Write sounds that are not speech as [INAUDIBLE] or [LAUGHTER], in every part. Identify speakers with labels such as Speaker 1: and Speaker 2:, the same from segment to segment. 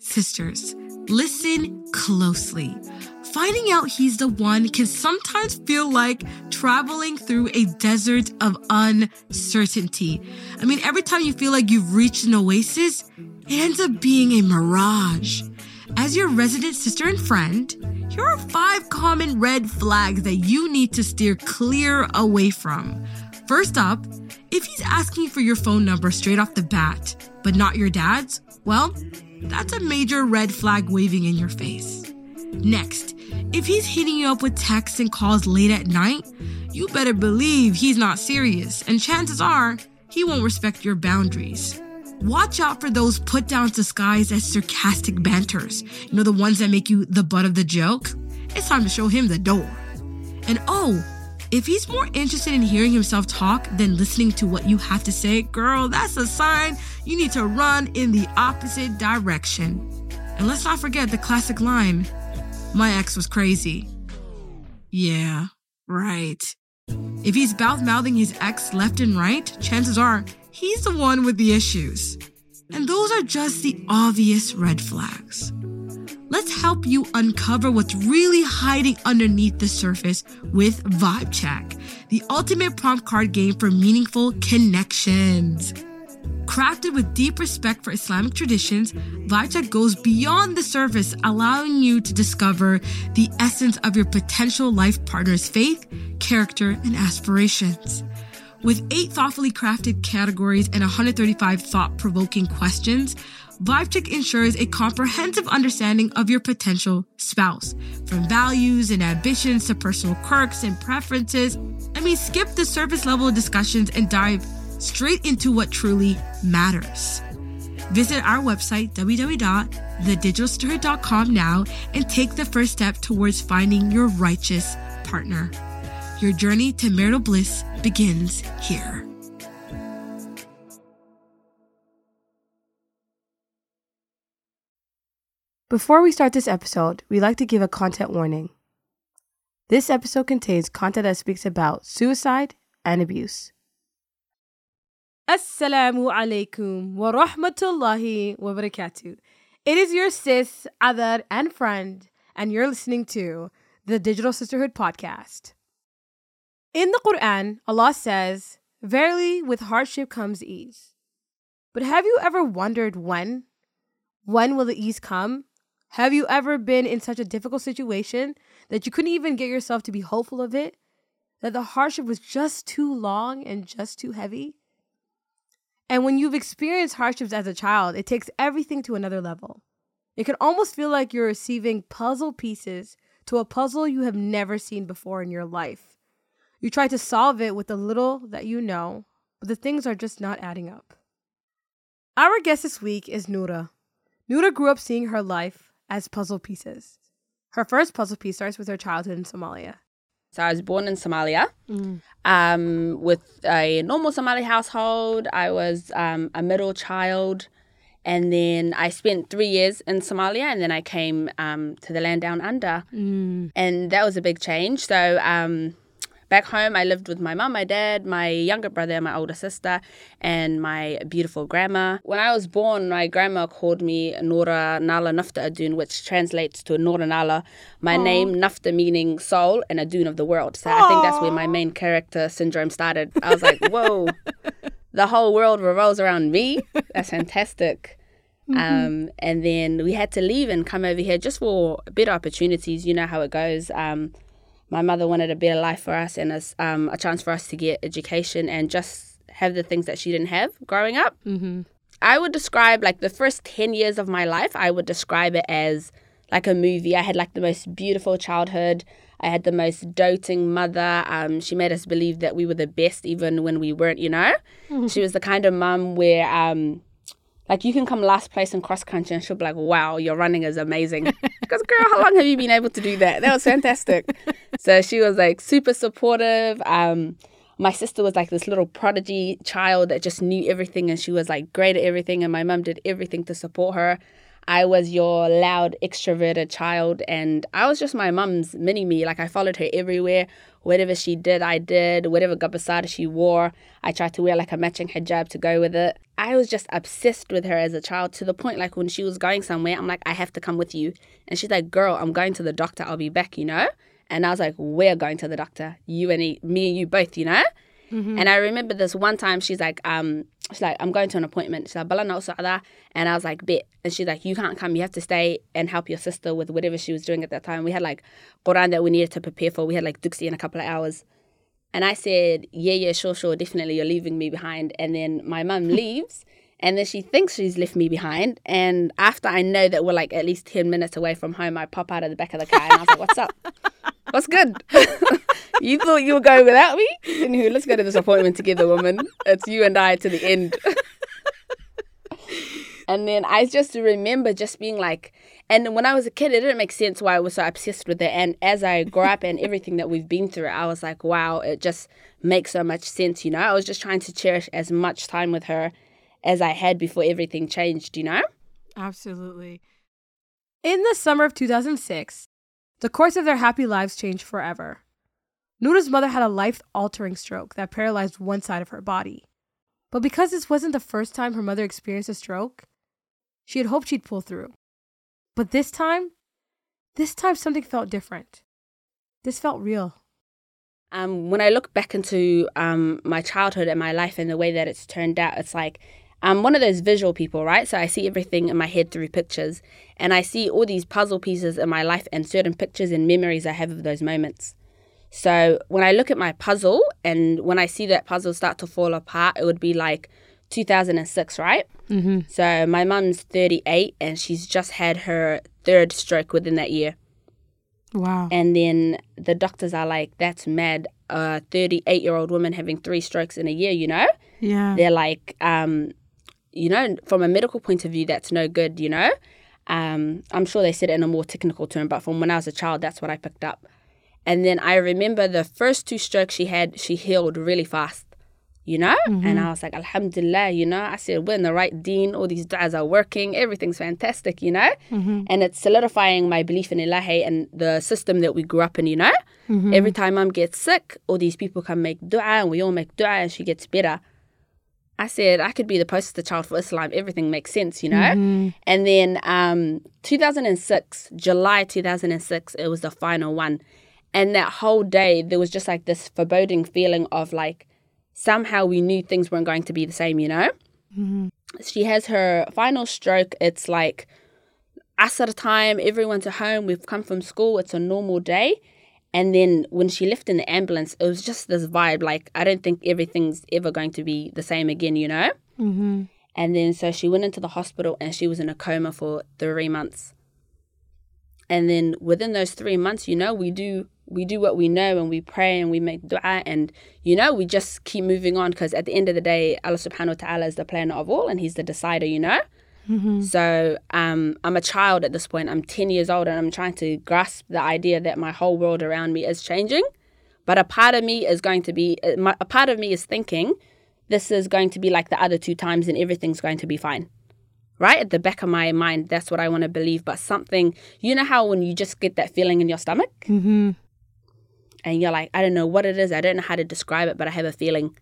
Speaker 1: Sisters, listen closely. Finding out he's the one can sometimes feel like traveling through a desert of uncertainty. I mean, every time you feel like you've reached an oasis, it ends up being a mirage. As your resident sister and friend, here are five common red flags that you need to steer clear away from. First up, if he's asking for your phone number straight off the bat, but not your dad's, well, that's a major red flag waving in your face. Next, if he's hitting you up with texts and calls late at night, you better believe he's not serious, and chances are he won't respect your boundaries. Watch out for those put downs disguised as sarcastic banters. You know, the ones that make you the butt of the joke? It's time to show him the door. And oh, if he's more interested in hearing himself talk than listening to what you have to say, girl, that's a sign you need to run in the opposite direction. And let's not forget the classic line My ex was crazy. Yeah, right. If he's mouth mouthing his ex left and right, chances are he's the one with the issues. And those are just the obvious red flags. Let's help you uncover what's really hiding underneath the surface with Vibe Check, the ultimate prompt card game for meaningful connections. Crafted with deep respect for Islamic traditions, Check goes beyond the surface, allowing you to discover the essence of your potential life partner's faith, character, and aspirations. With eight thoughtfully crafted categories and 135 thought provoking questions, VibeCheck ensures a comprehensive understanding of your potential spouse, from values and ambitions to personal quirks and preferences. I mean, skip the surface level discussions and dive straight into what truly matters. Visit our website, www.thedigitalsisterhood.com now and take the first step towards finding your righteous partner. Your journey to marital bliss begins here.
Speaker 2: Before we start this episode, we'd like to give a content warning. This episode contains content that speaks about suicide and abuse. Assalamu alaikum wa rahmatullahi wa barakatuh. It is your sis, Adar, and friend, and you're listening to the Digital Sisterhood podcast. In the Quran, Allah says, Verily, with hardship comes ease. But have you ever wondered when? When will the ease come? Have you ever been in such a difficult situation that you couldn't even get yourself to be hopeful of it? That the hardship was just too long and just too heavy? And when you've experienced hardships as a child, it takes everything to another level. It can almost feel like you're receiving puzzle pieces to a puzzle you have never seen before in your life. You try to solve it with the little that you know, but the things are just not adding up. Our guest this week is Noura. Noura grew up seeing her life as puzzle pieces. Her first puzzle piece starts with her childhood in Somalia.
Speaker 3: So I was born in Somalia mm. um, with a normal Somali household. I was um, a middle child. And then I spent three years in Somalia and then I came um, to the land down under. Mm. And that was a big change. So um, Back home, I lived with my mom, my dad, my younger brother, my older sister, and my beautiful grandma. When I was born, my grandma called me Nora Nala Nafta Adun, which translates to Nora Nala. My Aww. name, Nafta, meaning soul, and Adun of the world. So Aww. I think that's where my main character syndrome started. I was like, whoa, [LAUGHS] the whole world revolves around me. That's fantastic. Mm-hmm. Um, and then we had to leave and come over here just for better opportunities. You know how it goes. Um, my mother wanted a better life for us and a, um, a chance for us to get education and just have the things that she didn't have growing up. Mm-hmm. I would describe like the first 10 years of my life, I would describe it as like a movie. I had like the most beautiful childhood. I had the most doting mother. Um, she made us believe that we were the best even when we weren't, you know? Mm-hmm. She was the kind of mum where um, like you can come last place in cross country and she'll be like, wow, your running is amazing. [LAUGHS] because girl, how long have you been able to do that? That was fantastic. [LAUGHS] so she was like super supportive. Um, my sister was like this little prodigy child that just knew everything and she was like great at everything and my mum did everything to support her. I was your loud, extroverted child, and I was just my mum's mini me. Like I followed her everywhere. Whatever she did, I did. Whatever gabasada she wore, I tried to wear like a matching hijab to go with it. I was just obsessed with her as a child to the point like when she was going somewhere, I'm like, I have to come with you. And she's like, Girl, I'm going to the doctor. I'll be back, you know? And I was like, We're going to the doctor. You and he, me and you both, you know? Mm-hmm. And I remember this one time she's like, um, she's like, I'm going to an appointment. She's like, Bala And I was like, bet. And she's like, you can't come. You have to stay and help your sister with whatever she was doing at that time. We had like Quran that we needed to prepare for. We had like Duxi in a couple of hours. And I said, yeah, yeah, sure, sure, definitely. You're leaving me behind. And then my mum [LAUGHS] leaves. And then she thinks she's left me behind. And after I know that we're like at least 10 minutes away from home, I pop out of the back of the car and I was like, what's up? What's good? [LAUGHS] you thought you were going without me? Anywho, let's go to this appointment together, woman. It's you and I to the end. [LAUGHS] and then I just remember just being like, and when I was a kid, it didn't make sense why I was so obsessed with it. And as I grew up and everything that we've been through, I was like, wow, it just makes so much sense, you know? I was just trying to cherish as much time with her as I had before everything changed, you know?
Speaker 2: Absolutely. In the summer of 2006, the course of their happy lives changed forever. Noura's mother had a life altering stroke that paralyzed one side of her body. But because this wasn't the first time her mother experienced a stroke, she had hoped she'd pull through. But this time, this time something felt different. This felt real.
Speaker 3: Um, when I look back into um, my childhood and my life and the way that it's turned out, it's like I'm one of those visual people, right? So I see everything in my head through pictures, and I see all these puzzle pieces in my life and certain pictures and memories I have of those moments. So when I look at my puzzle and when I see that puzzle start to fall apart, it would be like 2006, right? Mm-hmm. So my mum's 38 and she's just had her third stroke within that year.
Speaker 2: Wow.
Speaker 3: And then the doctors are like, that's mad. A 38 year old woman having three strokes in a year, you know?
Speaker 2: Yeah.
Speaker 3: They're like, um, you know, from a medical point of view, that's no good, you know? Um, I'm sure they said it in a more technical term, but from when I was a child, that's what I picked up. And then I remember the first two strokes she had, she healed really fast, you know? Mm-hmm. And I was like, Alhamdulillah, you know? I said, we're in the right deen, all these du'as are working, everything's fantastic, you know? Mm-hmm. And it's solidifying my belief in Ilahi and the system that we grew up in, you know? Mm-hmm. Every time mom gets sick, all these people come make du'a and we all make du'a and she gets better. I said I could be the poster child for Islam. Everything makes sense, you know. Mm-hmm. And then um, 2006, July 2006, it was the final one, and that whole day there was just like this foreboding feeling of like somehow we knew things weren't going to be the same, you know. Mm-hmm. She has her final stroke. It's like us at a time. Everyone's at home. We've come from school. It's a normal day. And then when she left in the ambulance, it was just this vibe like, I don't think everything's ever going to be the same again, you know? Mm-hmm. And then so she went into the hospital and she was in a coma for three months. And then within those three months, you know, we do we do what we know and we pray and we make dua and you know we just keep moving on because at the end of the day Allah subhanahu wa ta'ala is the planner of all and he's the decider you know Mm-hmm. So um, I'm a child at this point. I'm 10 years old and I'm trying to grasp the idea that my whole world around me is changing. But a part of me is going to be, uh, a part of me is thinking this is going to be like the other two times and everything's going to be fine. Right at the back of my mind, that's what I want to believe. But something, you know how when you just get that feeling in your stomach? Mm-hmm. And you're like, I don't know what it is. I don't know how to describe it, but I have a feeling.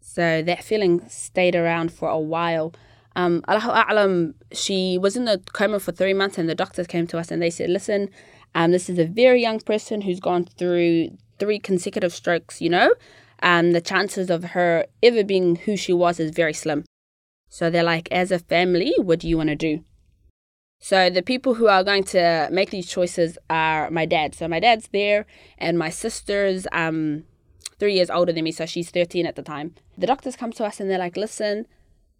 Speaker 3: So that feeling stayed around for a while. Um, A'lam, she was in the coma for three months, and the doctors came to us and they said, Listen, um, this is a very young person who's gone through three consecutive strokes, you know? Um, the chances of her ever being who she was is very slim. So they're like, As a family, what do you want to do? So the people who are going to make these choices are my dad. So my dad's there, and my sister's um, three years older than me, so she's 13 at the time. The doctors come to us and they're like, Listen,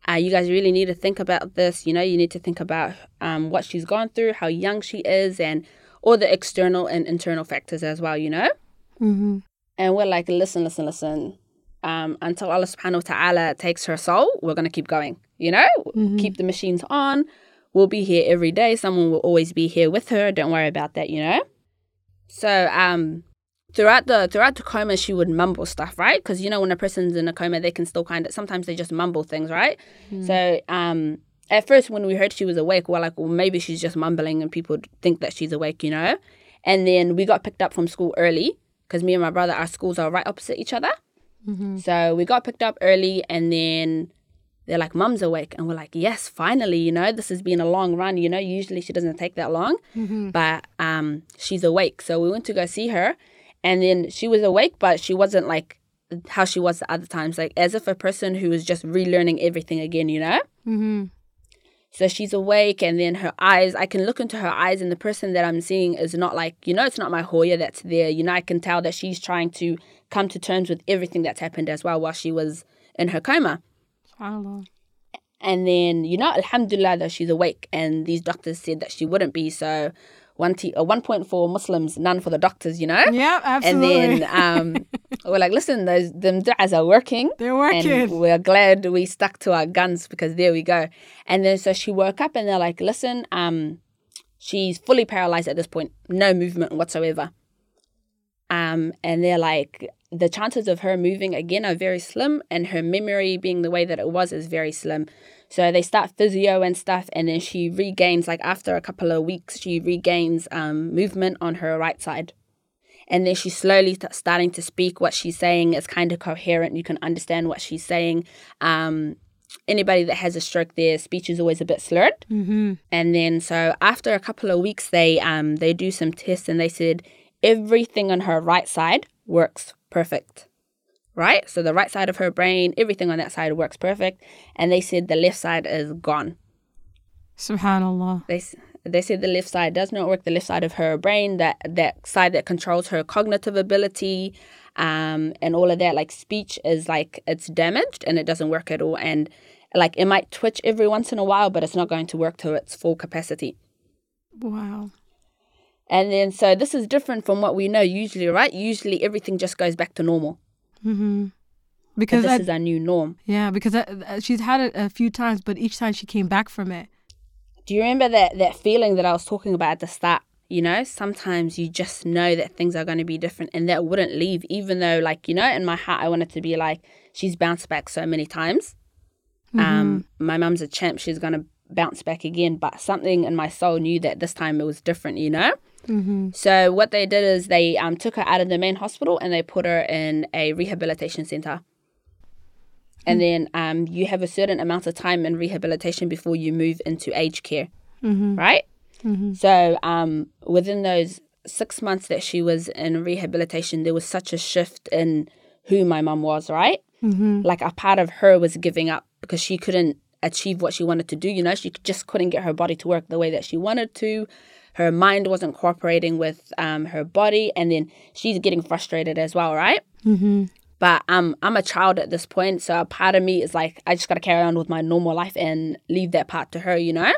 Speaker 3: uh, you guys really need to think about this. You know, you need to think about um, what she's gone through, how young she is, and all the external and internal factors as well, you know? Mm-hmm. And we're like, listen, listen, listen. Um, until Allah subhanahu wa ta'ala takes her soul, we're going to keep going, you know? Mm-hmm. Keep the machines on. We'll be here every day. Someone will always be here with her. Don't worry about that, you know? So, um, throughout the throughout the coma she would mumble stuff right because you know when a person's in a coma they can still kind of sometimes they just mumble things right mm. so um at first when we heard she was awake, we're like, well, maybe she's just mumbling and people think that she's awake, you know. And then we got picked up from school early because me and my brother, our schools are right opposite each other. So we got picked up early, and then they're like, "Mum's awake," and we're like, "Yes, finally!" You know, this has been a long run. You know, usually she doesn't take that long, but um, she's awake. So we went to go see her, and then she was awake, but she wasn't like how she was the other times, like as if a person who was just relearning everything again. You know.
Speaker 2: Mm-hmm.
Speaker 3: So she's awake, and then her eyes, I can look into her eyes, and the person that I'm seeing is not like, you know, it's not my Hoya that's there. You know, I can tell that she's trying to come to terms with everything that's happened as well while she was in her coma.
Speaker 2: SubhanAllah.
Speaker 3: And then, you know, Alhamdulillah, that she's awake, and these doctors said that she wouldn't be. So, one, t- uh, one point for Muslims, none for the doctors, you know?
Speaker 2: Yeah,
Speaker 3: And then [LAUGHS] um, we're like, listen, those them du'as are working.
Speaker 2: They're working.
Speaker 3: And we're glad we stuck to our guns because there we go. And then so she woke up and they're like, listen, um, she's fully paralyzed at this point, no movement whatsoever. Um, and they're like, the chances of her moving again are very slim, and her memory being the way that it was is very slim. So they start physio and stuff, and then she regains, like after a couple of weeks, she regains um, movement on her right side. And then she's slowly st- starting to speak. What she's saying is kind of coherent. You can understand what she's saying. Um, anybody that has a stroke, their speech is always a bit slurred.
Speaker 2: mm-hmm.
Speaker 3: And then so after a couple of weeks, they um they do some tests and they said everything on her right side works perfect. Right? So the right side of her brain, everything on that side works perfect. And they said the left side is gone.
Speaker 2: SubhanAllah.
Speaker 3: They they said the left side does not work. The left side of her brain, that that side that controls her cognitive ability, um, and all of that, like speech is like it's damaged and it doesn't work at all. And like it might twitch every once in a while, but it's not going to work to its full capacity.
Speaker 2: Wow.
Speaker 3: And then so this is different from what we know usually, right? Usually everything just goes back to normal.
Speaker 2: Mm-hmm.
Speaker 3: But
Speaker 2: Because
Speaker 3: this
Speaker 2: that,
Speaker 3: is our new norm.
Speaker 2: yeah, because uh, she's had it a few times, but each time she came back from it.
Speaker 3: Do you remember that that feeling that I was talking about at the start? You know, sometimes you just know that things are going to be different and that wouldn't leave, even though, like, you know, in my heart, I wanted to be like, she's bounced back so many times. Um, my mum's a champ, she's going to bounce back again. But something in my soul knew that this time it was different, you know?
Speaker 2: Mm-hmm.
Speaker 3: So what they did is they um, took her out of the main hospital and they put her in a rehabilitation center. And then um, you have a certain amount of time in rehabilitation before you move into aged care,
Speaker 2: Mm-hmm.
Speaker 3: right?
Speaker 2: Mm-hmm.
Speaker 3: So um, within those six months that she was in rehabilitation, there was such a shift in who my mum was, right?
Speaker 2: Mm-hmm.
Speaker 3: Like a part of her was giving up because she couldn't achieve what she wanted to do. You know, she just couldn't get her body to work the way that she wanted to. Her mind wasn't cooperating with um, her body, and then she's getting frustrated as well, right?
Speaker 2: Mm-hmm.
Speaker 3: But um, I'm a child at this point, so a part of me is like, I just got to carry on with my normal life and leave that part to her, you know?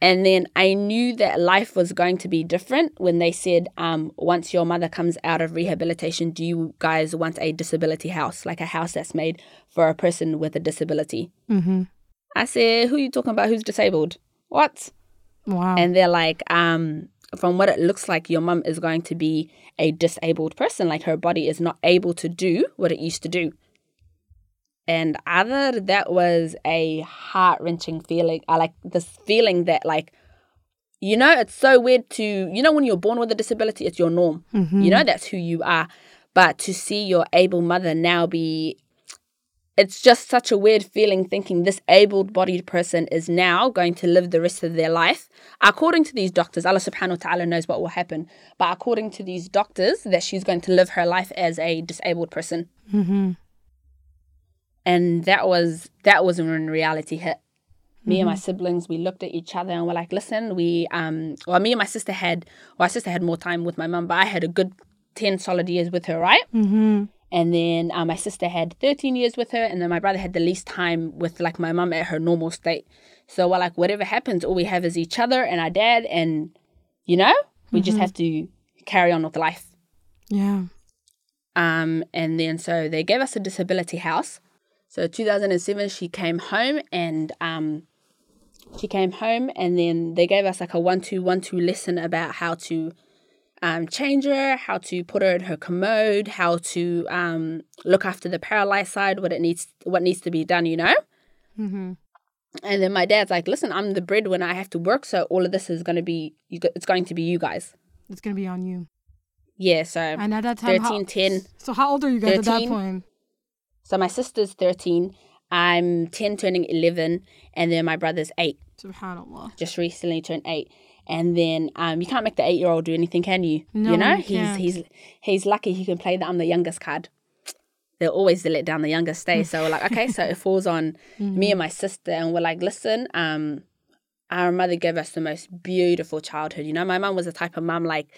Speaker 3: And then I knew that life was going to be different when they said, um, once your mother comes out of rehabilitation, do you guys want a disability house, like a house that's made for a person with a disability?
Speaker 2: Mm-hmm.
Speaker 3: I said, who are you talking about? Who's disabled? What?
Speaker 2: Wow.
Speaker 3: And they're like, um, from what it looks like, your mum is going to be a disabled person. Like her body is not able to do what it used to do. And other that was a heart wrenching feeling. I like this feeling that like, you know, it's so weird to you know when you're born with a disability, it's your norm.
Speaker 2: Mhm.
Speaker 3: You know, that's who you are. But to see your able mother now be it's just such a weird feeling thinking this able bodied person is now going to live the rest of their life. According to these doctors, Allah subhanahu wa ta'ala knows what will happen. But according to these doctors, that she's going to live her life as a disabled person.
Speaker 2: Mm-hmm.
Speaker 3: And that was that was when reality hit. Me and my siblings, we looked at each other and we're like, listen, we um well me and my sister had well my sister had more time with my mum, but I had a good ten solid years with her, right?
Speaker 2: Mm-hmm.
Speaker 3: And then uh, my sister had 13 years with her, and then my brother had the least time with like my mum at her normal state. So we're like, whatever happens, all we have is each other and our dad, and you know, we just have to carry on with life.
Speaker 2: Yeah.
Speaker 3: Um, and then so they gave us a disability house. So 2007, she came home and um, she came home, and then they gave us like a one-two one-two lesson about how to um, change her, how to put her in her commode, how to um, look after the paralyzed side, what it needs, what needs to be done, you know.
Speaker 2: Mm-hmm.
Speaker 3: And then my dad's like, listen, I'm the breadwinner. I have to work. So all of this is going to be, you it's going to be you guys.
Speaker 2: It's gonna be on you.
Speaker 3: Yeah. So
Speaker 2: And at that time,
Speaker 3: 13,
Speaker 2: how,
Speaker 3: 10.
Speaker 2: so how old are you guys at that point?
Speaker 3: So my sister's 13. I'm 10 turning 11. And then my brother's 8.
Speaker 2: Subhanallah.
Speaker 3: Just recently turned 8. And then um, you can't make the eight year old do anything, can you?
Speaker 2: No,
Speaker 3: you know, he's he's he's lucky he can play the I'm the youngest card. They're always the let down the youngest stay. So we're like, okay, so it falls on [LAUGHS] me and my sister, and we're like, listen, um, our mother gave us the most beautiful childhood. You know, my mum was the type of mum like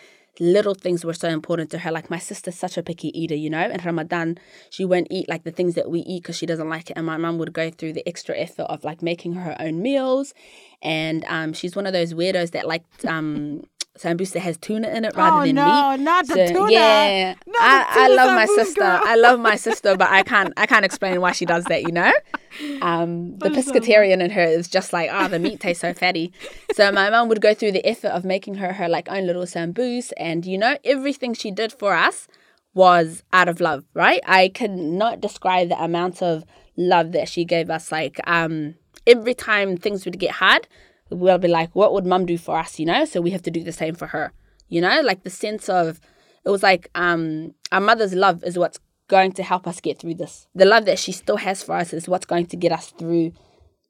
Speaker 3: little things were so important to her. Like my sister's such a picky eater, you know. In Ramadan, she won't eat like the things that we eat because she doesn't like it. And my mum would go through the extra effort of like making her own meals. And um, she's one of those weirdos that like um, sambusa has tuna in it rather
Speaker 2: oh
Speaker 3: than
Speaker 2: no,
Speaker 3: meat.
Speaker 2: not the
Speaker 3: So,
Speaker 2: tuna.
Speaker 3: Yeah,
Speaker 2: Not
Speaker 3: I, I
Speaker 2: tuna
Speaker 3: love my sister. I love my sister, but I can't I can't explain why she does that. You know, [LAUGHS] um, the pescatarian in her is just like, ah, the meat tastes so fatty. So my mum would go through the effort of making her her like own little sambus, and you know, everything she did for us was out of love. Right? I cannot describe the amount of love that she gave us. Like, um, every time things would get hard, we'll be like, what would mum do for us? You know, so we have to do the same for her. You know, like the sense of it was like um our mother's love is what's going to help us get through this. The love that she still has for us is what's going to get us through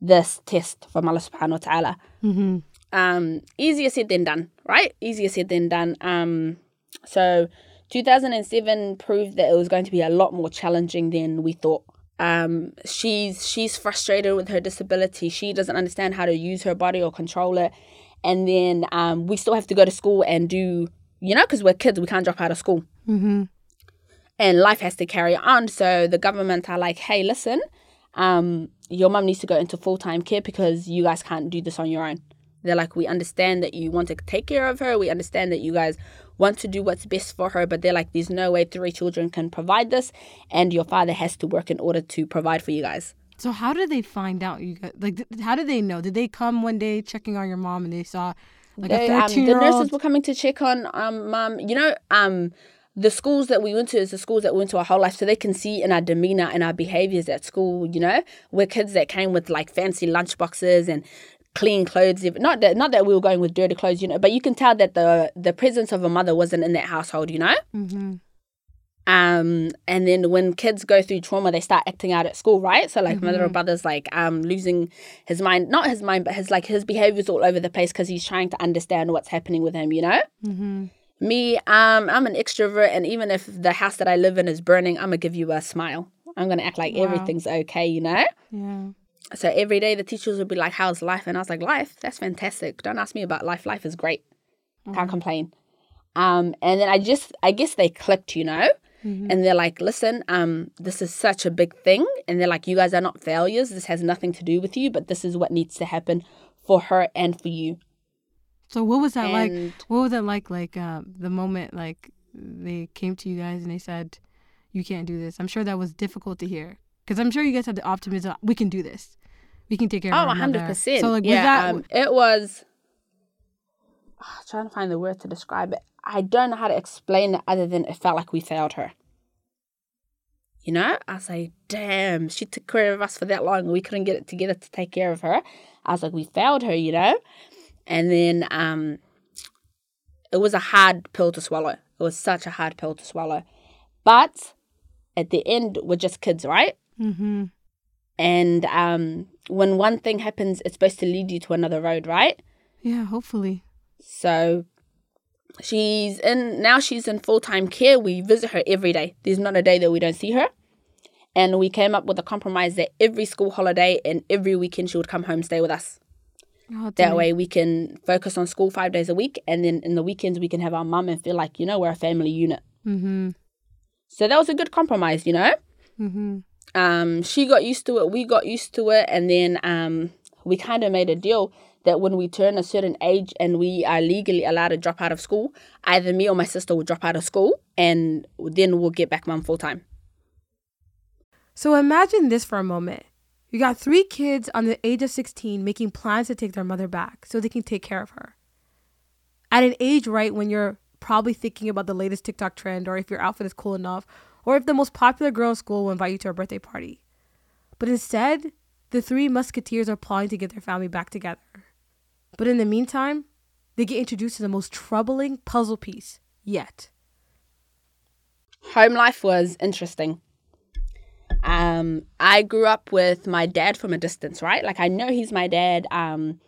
Speaker 3: this test from Allah subhanahu wa ta'ala.
Speaker 2: Mm-hmm.
Speaker 3: Um, easier said than done, right? Easier said than done. Um, so 2007 proved that it was going to be a lot more challenging than we thought. Um, she's she's frustrated with her disability. She doesn't understand how to use her body or control it. And then um, we still have to go to school and do, you know, because we're kids, we can't drop out of school
Speaker 2: Mm-hmm.
Speaker 3: and life has to carry on. So the government are like, hey, listen, um, your mum needs to go into full time care because you guys can't do this on your own. They're like, we understand that you want to take care of her. We understand that you guys want to do what's best for her, but they're like, there's no way three children can provide this, and your father has to work in order to provide for you guys.
Speaker 2: So how did they find out you got like? How did they know? Did they come one day checking on your mom and they saw like
Speaker 3: They,
Speaker 2: a
Speaker 3: um,
Speaker 2: thirteen
Speaker 3: the nurses were coming to check on um mom. You know, um the schools that we went to is the schools that we went to our whole life, so they can see in our demeanor and our behaviors at school. You know, we're kids that came with like fancy lunch boxes and clean clothes. If- Not that not that we were going with dirty clothes, you know, but you can tell that the the presence of a mother wasn't in that household. You know.
Speaker 2: Mm-hmm.
Speaker 3: Um, and then when kids go through trauma, they start acting out at school, right? So like my
Speaker 2: Mm-hmm.
Speaker 3: little brother's like um losing his mind, not his mind, but his like his behaviors all over the place because he's trying to understand what's happening with him, you know.
Speaker 2: Mm-hmm.
Speaker 3: Me, um, I'm an extrovert, and even if the house that I live in is burning, I'm gonna give you a smile. I'm gonna act like
Speaker 2: Wow.
Speaker 3: everything's okay, you know.
Speaker 2: Yeah.
Speaker 3: So every day the teachers would be like, "How's life?" And I was like, "Life, that's fantastic. Don't ask me about life. Life is great. Can't complain." Um, and then I just, I guess they clicked, you know. And they're like, listen, um, this is such a big thing. And they're like, you guys are not failures. This has nothing to do with you, but this is what needs to happen for her and for you.
Speaker 2: So what was that like? What was that like? Like uh, the moment like they came to you guys and they said, "You can't do this." I'm sure that was difficult to hear because I'm sure you guys had the optimism. We can do this. We can take care of her.
Speaker 3: Oh,
Speaker 2: our
Speaker 3: 100%.
Speaker 2: So like,
Speaker 3: yeah,
Speaker 2: that?
Speaker 3: um, it was, Ah, [SIGHS] trying to find the word to describe it. I don't know how to explain it other than it felt like we failed her. You know, I was like, damn, she took care of us for that long. We couldn't get it together to take care of her. I was like, we failed her, you know? And then um, it was a hard pill to swallow. It was such a hard pill to swallow. But at the end, we're just kids, right?
Speaker 2: mm-hmm.
Speaker 3: And um, when one thing happens, it's supposed to lead you to another road, right?
Speaker 2: Yeah. Hopefully.
Speaker 3: So she's in now she's in full time care. We visit her every day. There's not a day that we don't see her. And we came up with a compromise that every school holiday and every weekend she would come home stay with us.
Speaker 2: Oh,
Speaker 3: That way we can focus on school five days a week and then in the weekends we can have our mum and feel like, you know, we're a family unit.
Speaker 2: Mm-hmm.
Speaker 3: So that was a good compromise, you know?
Speaker 2: Mm-hmm.
Speaker 3: Um, she got used to it, we got used to it, and then um, we kind of made a deal that when we turn a certain age and we are legally allowed to drop out of school, either me or my sister will drop out of school, and then we'll get back mum full time.
Speaker 2: So imagine this for a moment. You got three kids on the age of 16 making plans to take their mother back so they can take care of her. At an age, right, when you're probably thinking about the latest TikTok trend or if your outfit is cool enough or if the most popular girl in school will invite you to a birthday party. But instead, the three musketeers are plotting to get their family back together. But in the meantime, they get introduced to the most troubling puzzle piece yet.
Speaker 3: Home life was interesting. Um, I grew up with my dad from a distance, right? Like I know he's my dad. Um,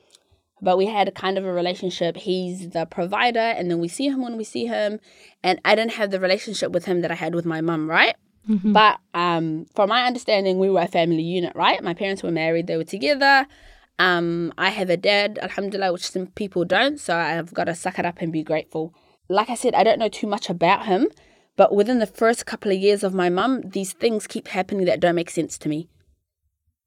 Speaker 3: but we had a kind of a relationship. He's the provider, and then we see him when we see him. And I didn't have the relationship with him that I had with my mum, right? Mm-hmm. But um, from my understanding, we were a family unit, right? My parents were married, they were together. Um, I have a dad, alhamdulillah, which some people don't. So I've got to suck it up and be grateful. Like I said, I don't know too much about him. But within the first couple of years of my mum, these things keep happening that don't make sense to me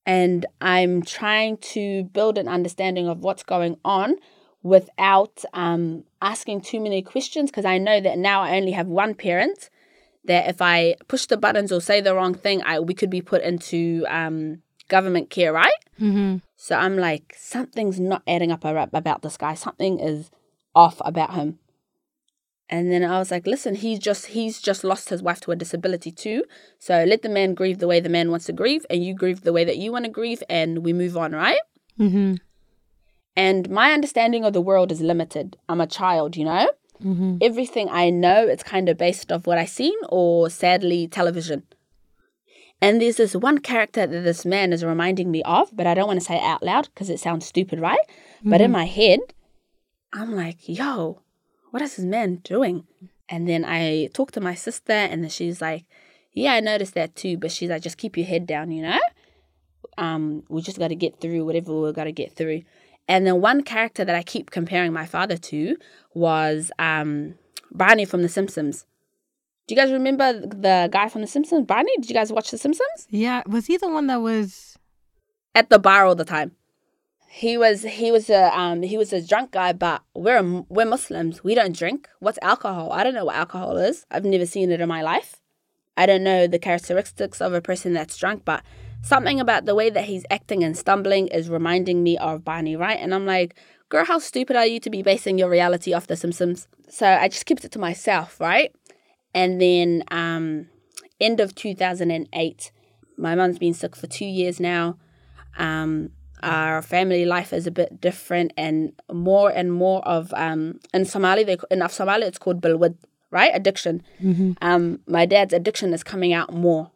Speaker 3: and I'm trying to build an understanding of what's going on without um, asking too many questions because I know that now I only have one parent. That if I push the buttons or say the wrong thing, I we could be put into um, government care, right? Mm-hmm. So I'm like, something's not adding up about this guy. Something is off about him. And then I was like, listen, he's just he's just lost his wife to a disability too. So let the man grieve the way the man wants to grieve, and you grieve the way that you want to grieve, and we move on, right? Mm-hmm. And my understanding of the world is limited. I'm a child, you know. Mm-hmm. Everything I know, it's kind of based off what I've seen or sadly television. And there's this one character that this man is reminding me of, but I don't want to say it out loud because it sounds stupid, right? Mm-hmm. But in mm-hmm. my head, I'm like, yo, what is this man doing? And then I talked to my sister, and then she's like, yeah, I noticed that too. But she's like, just keep your head down, you know? Um, we just got to get through whatever we got to get through. And then one character that I keep comparing my father to was um, Barney from The Simpsons. Do you guys remember the guy from The Simpsons, Barney? Did you guys watch The Simpsons?
Speaker 2: Yeah. Was he the one that was
Speaker 3: at the bar all the time? He was he was a um he was a drunk guy, but we're we're Muslims. We don't drink. What's alcohol? I don't know what alcohol is. I've never seen it in my life. I don't know the characteristics of a person that's drunk, but something about the way that he's acting and stumbling is reminding me of Barney, right? And I'm like, girl, how stupid are you to be basing your reality off The Simpsons? So I just kept it to myself, right? And then um end of 2008, my mum's been sick for two years now. Um, our family life is a bit different and more and more of um in Somali they in Somali it's called bilwad right? Addiction. Mm-hmm. um my dad's addiction is coming out more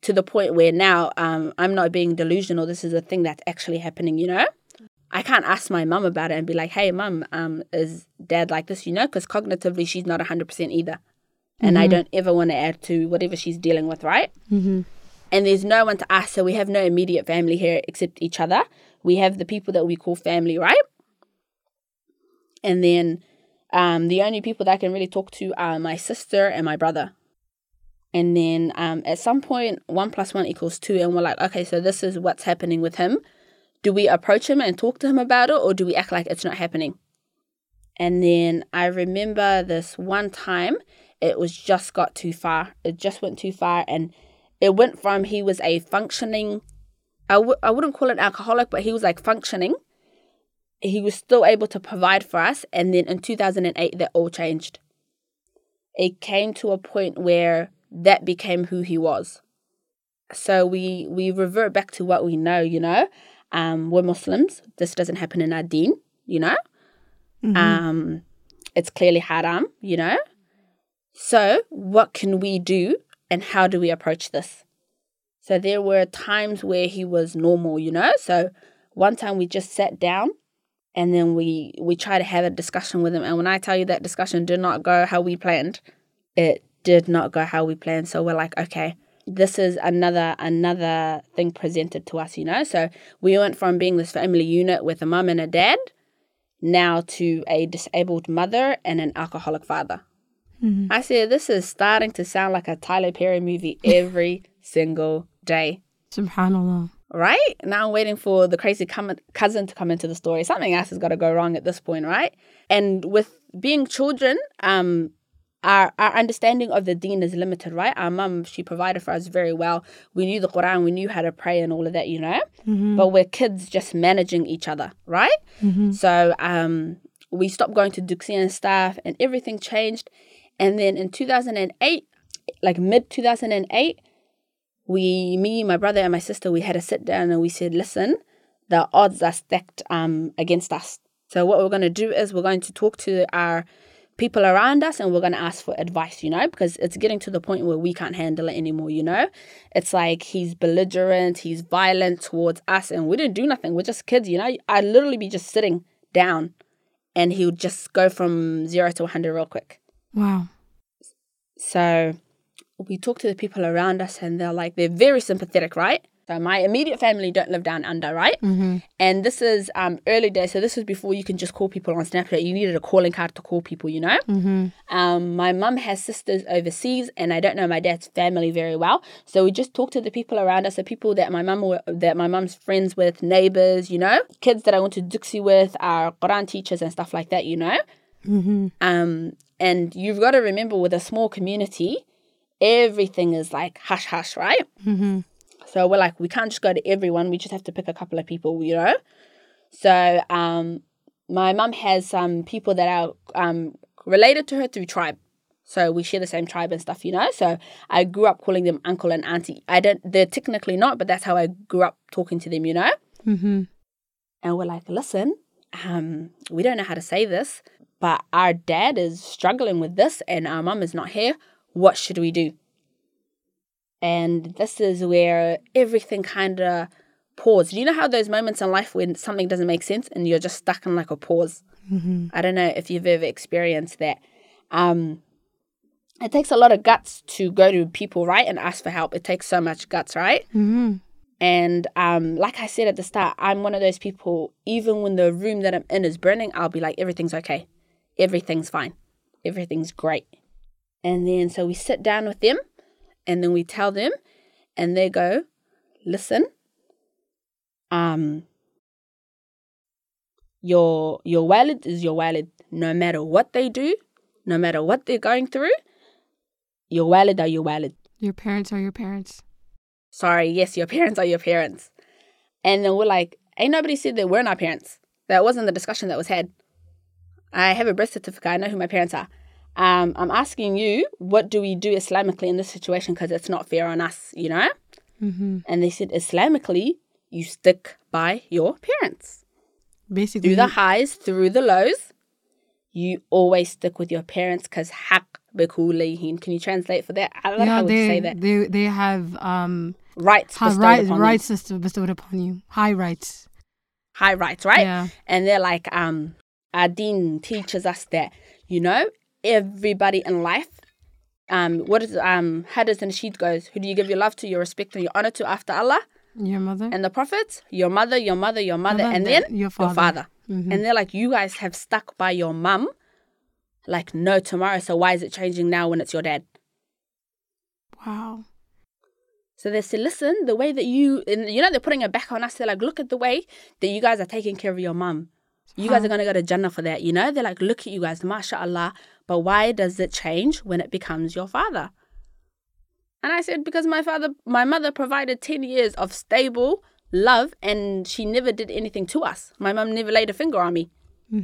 Speaker 3: to the point where now um I'm not being delusional. This is a thing that's actually happening you know? I can't ask my mum about it and be like hey mum um is dad like this? You know? Because cognitively she's not 100% either. And mm-hmm. I don't ever want to add to whatever she's dealing with right? Mm-hmm and there's no one to ask. So we have no immediate family here except each other. We have the people that we call family, right? And then um, the only people that I can really talk to are my sister and my brother. And then um, at some point, one plus one equals two, and we're like, okay, so this is what's happening with him. Do we approach him and talk to him about it, or do we act like it's not happening? And then I remember this one time, it was just got too far. It just went too far, and it went from he was a functioning I w- I wouldn't call it alcoholic but he was like functioning. He was still able to provide for us and then in 2008 that all changed. It came to a point where that became who he was. So we we revert back to what we know you know? Um we're muslims. This doesn't happen in our deen you know? Mm-hmm. um it's clearly haram you know? So what can we do and how do we approach this? So there were times where he was normal, you know? So one time we just sat down and then we we try to have a discussion with him and when I tell you that discussion did not go how we planned, it did not go how we planned. So we're like, okay, this is another another thing presented to us, you know? So we went from being this family unit with a mum and a dad now to a disabled mother and an alcoholic father. Mm-hmm. I said, this is starting to sound like a Tyler Perry movie every [LAUGHS] single day.
Speaker 2: Subhanallah.
Speaker 3: Right? Now I'm waiting for the crazy com- cousin to come into the story. Something else has got to go wrong at this point, right? And with being children, um, our, our understanding of the deen is limited, right? Our mum, she provided for us very well. We knew the Quran, we knew how to pray and all of that, you know? Mm-hmm. But we're kids just managing each other, right? Mm-hmm. So um, we stopped going to Duxie and stuff, and everything changed. And then in 2008, like mid 2008, we, me, my brother, and my sister, we had a sit down and we said, listen, the odds are stacked um, against us. So what we're going to do is we're going to talk to our people around us and we're going to ask for advice, you know, because it's getting to the point where we can't handle it anymore, you know? It's like he's belligerent, he's violent towards us, and we didn't do nothing. We're just kids, you know? I'd literally be just sitting down and he would just go from zero to 100 real quick.
Speaker 2: Wow.
Speaker 3: So we talk to the people around us and they're like, they're very sympathetic, right? So my immediate family don't live down under, right?
Speaker 2: Mm-hmm.
Speaker 3: And this is um, early days. So this was before you can just call people on Snapchat. You needed a calling card to call people, you know?
Speaker 2: Mm-hmm.
Speaker 3: Um, my mum has sisters overseas, and I don't know my dad's family very well. So we just talk to the people around us, the people that my mum that my mum's friends with, neighbors, you know, kids that I went to Duxie with, our Quran teachers and stuff like that, you know.
Speaker 2: Mm-hmm.
Speaker 3: Um, and you've got to remember, with a small community, everything is like hush hush, right?
Speaker 2: Mm-hmm.
Speaker 3: So we're like, we can't just go to everyone. We just have to pick a couple of people, you know. So um, my mum has some people that are um related to her through tribe. So we share the same tribe and stuff, you know. So I grew up calling them uncle and auntie. I don't. They're technically not, but that's how I grew up talking to them, you know.
Speaker 2: Mm-hmm.
Speaker 3: And we're like, listen, um, we don't know how to say this, but our dad is struggling with this, and our mum is not here. What should we do? And this is where everything kind of paused. You know how those moments in life when something doesn't make sense and you're just stuck in like a pause?
Speaker 2: Mm-hmm.
Speaker 3: I don't know if you've ever experienced that. Um, it takes a lot of guts to go to people, right, and ask for help. It takes so much guts, right?
Speaker 2: Mm-hmm.
Speaker 3: And um, like I said at the start, I'm one of those people, even when the room that I'm in is burning, I'll be like, everything's okay. Everything's fine. Everything's great. And then so we sit down with them and then we tell them and they go, listen, um, your your waalid is your waalid no matter what they do, no matter what they're going through, your waalid are your waalid.
Speaker 2: Your parents are your parents.
Speaker 3: sorry, yes, your [LAUGHS] parents are your parents. And then we're like, ain't nobody said they weren't our parents. That wasn't the discussion that was had. I have a birth certificate. I know who my parents are. Um, I'm asking you, what do we do Islamically in this situation? Because it's not fair on us, you know?
Speaker 2: Mm-hmm.
Speaker 3: And they said, Islamically, you stick by your parents.
Speaker 2: Basically,
Speaker 3: Through the highs, through the lows, you always stick with your parents because haq bikulayhin. Can you translate for that? I don't know
Speaker 2: yeah,
Speaker 3: how would you say
Speaker 2: they,
Speaker 3: that.
Speaker 2: they they have um
Speaker 3: Rights
Speaker 2: high
Speaker 3: bestowed
Speaker 2: rights
Speaker 3: upon
Speaker 2: rights system bestowed upon you. High rights.
Speaker 3: High rights, right?
Speaker 2: Yeah.
Speaker 3: and they're like um our deen teaches us that you know everybody in life um what is um hadith and sheet goes who do you give your love to your respect and your honor to after allah
Speaker 2: Your mother.
Speaker 3: and the prophets your mother your mother your mother,
Speaker 2: Mother,
Speaker 3: and
Speaker 2: then your
Speaker 3: your
Speaker 2: father.
Speaker 3: father
Speaker 2: Mhm.
Speaker 3: and they're like you guys have stuck by your mum like no tomorrow so why is it changing now when it's your dad
Speaker 2: Wow.
Speaker 3: so they said listen the way that you and you know they're putting it back on us they're like look at the way that you guys are taking care of your mum you guys are going to go to Jannah for that, you know? They're like, look at you guys, mashallah. But why does it change when it becomes your father? And I said, because my father, my mother provided 10 years of stable love and she never did anything to us. My mum never laid a finger on me.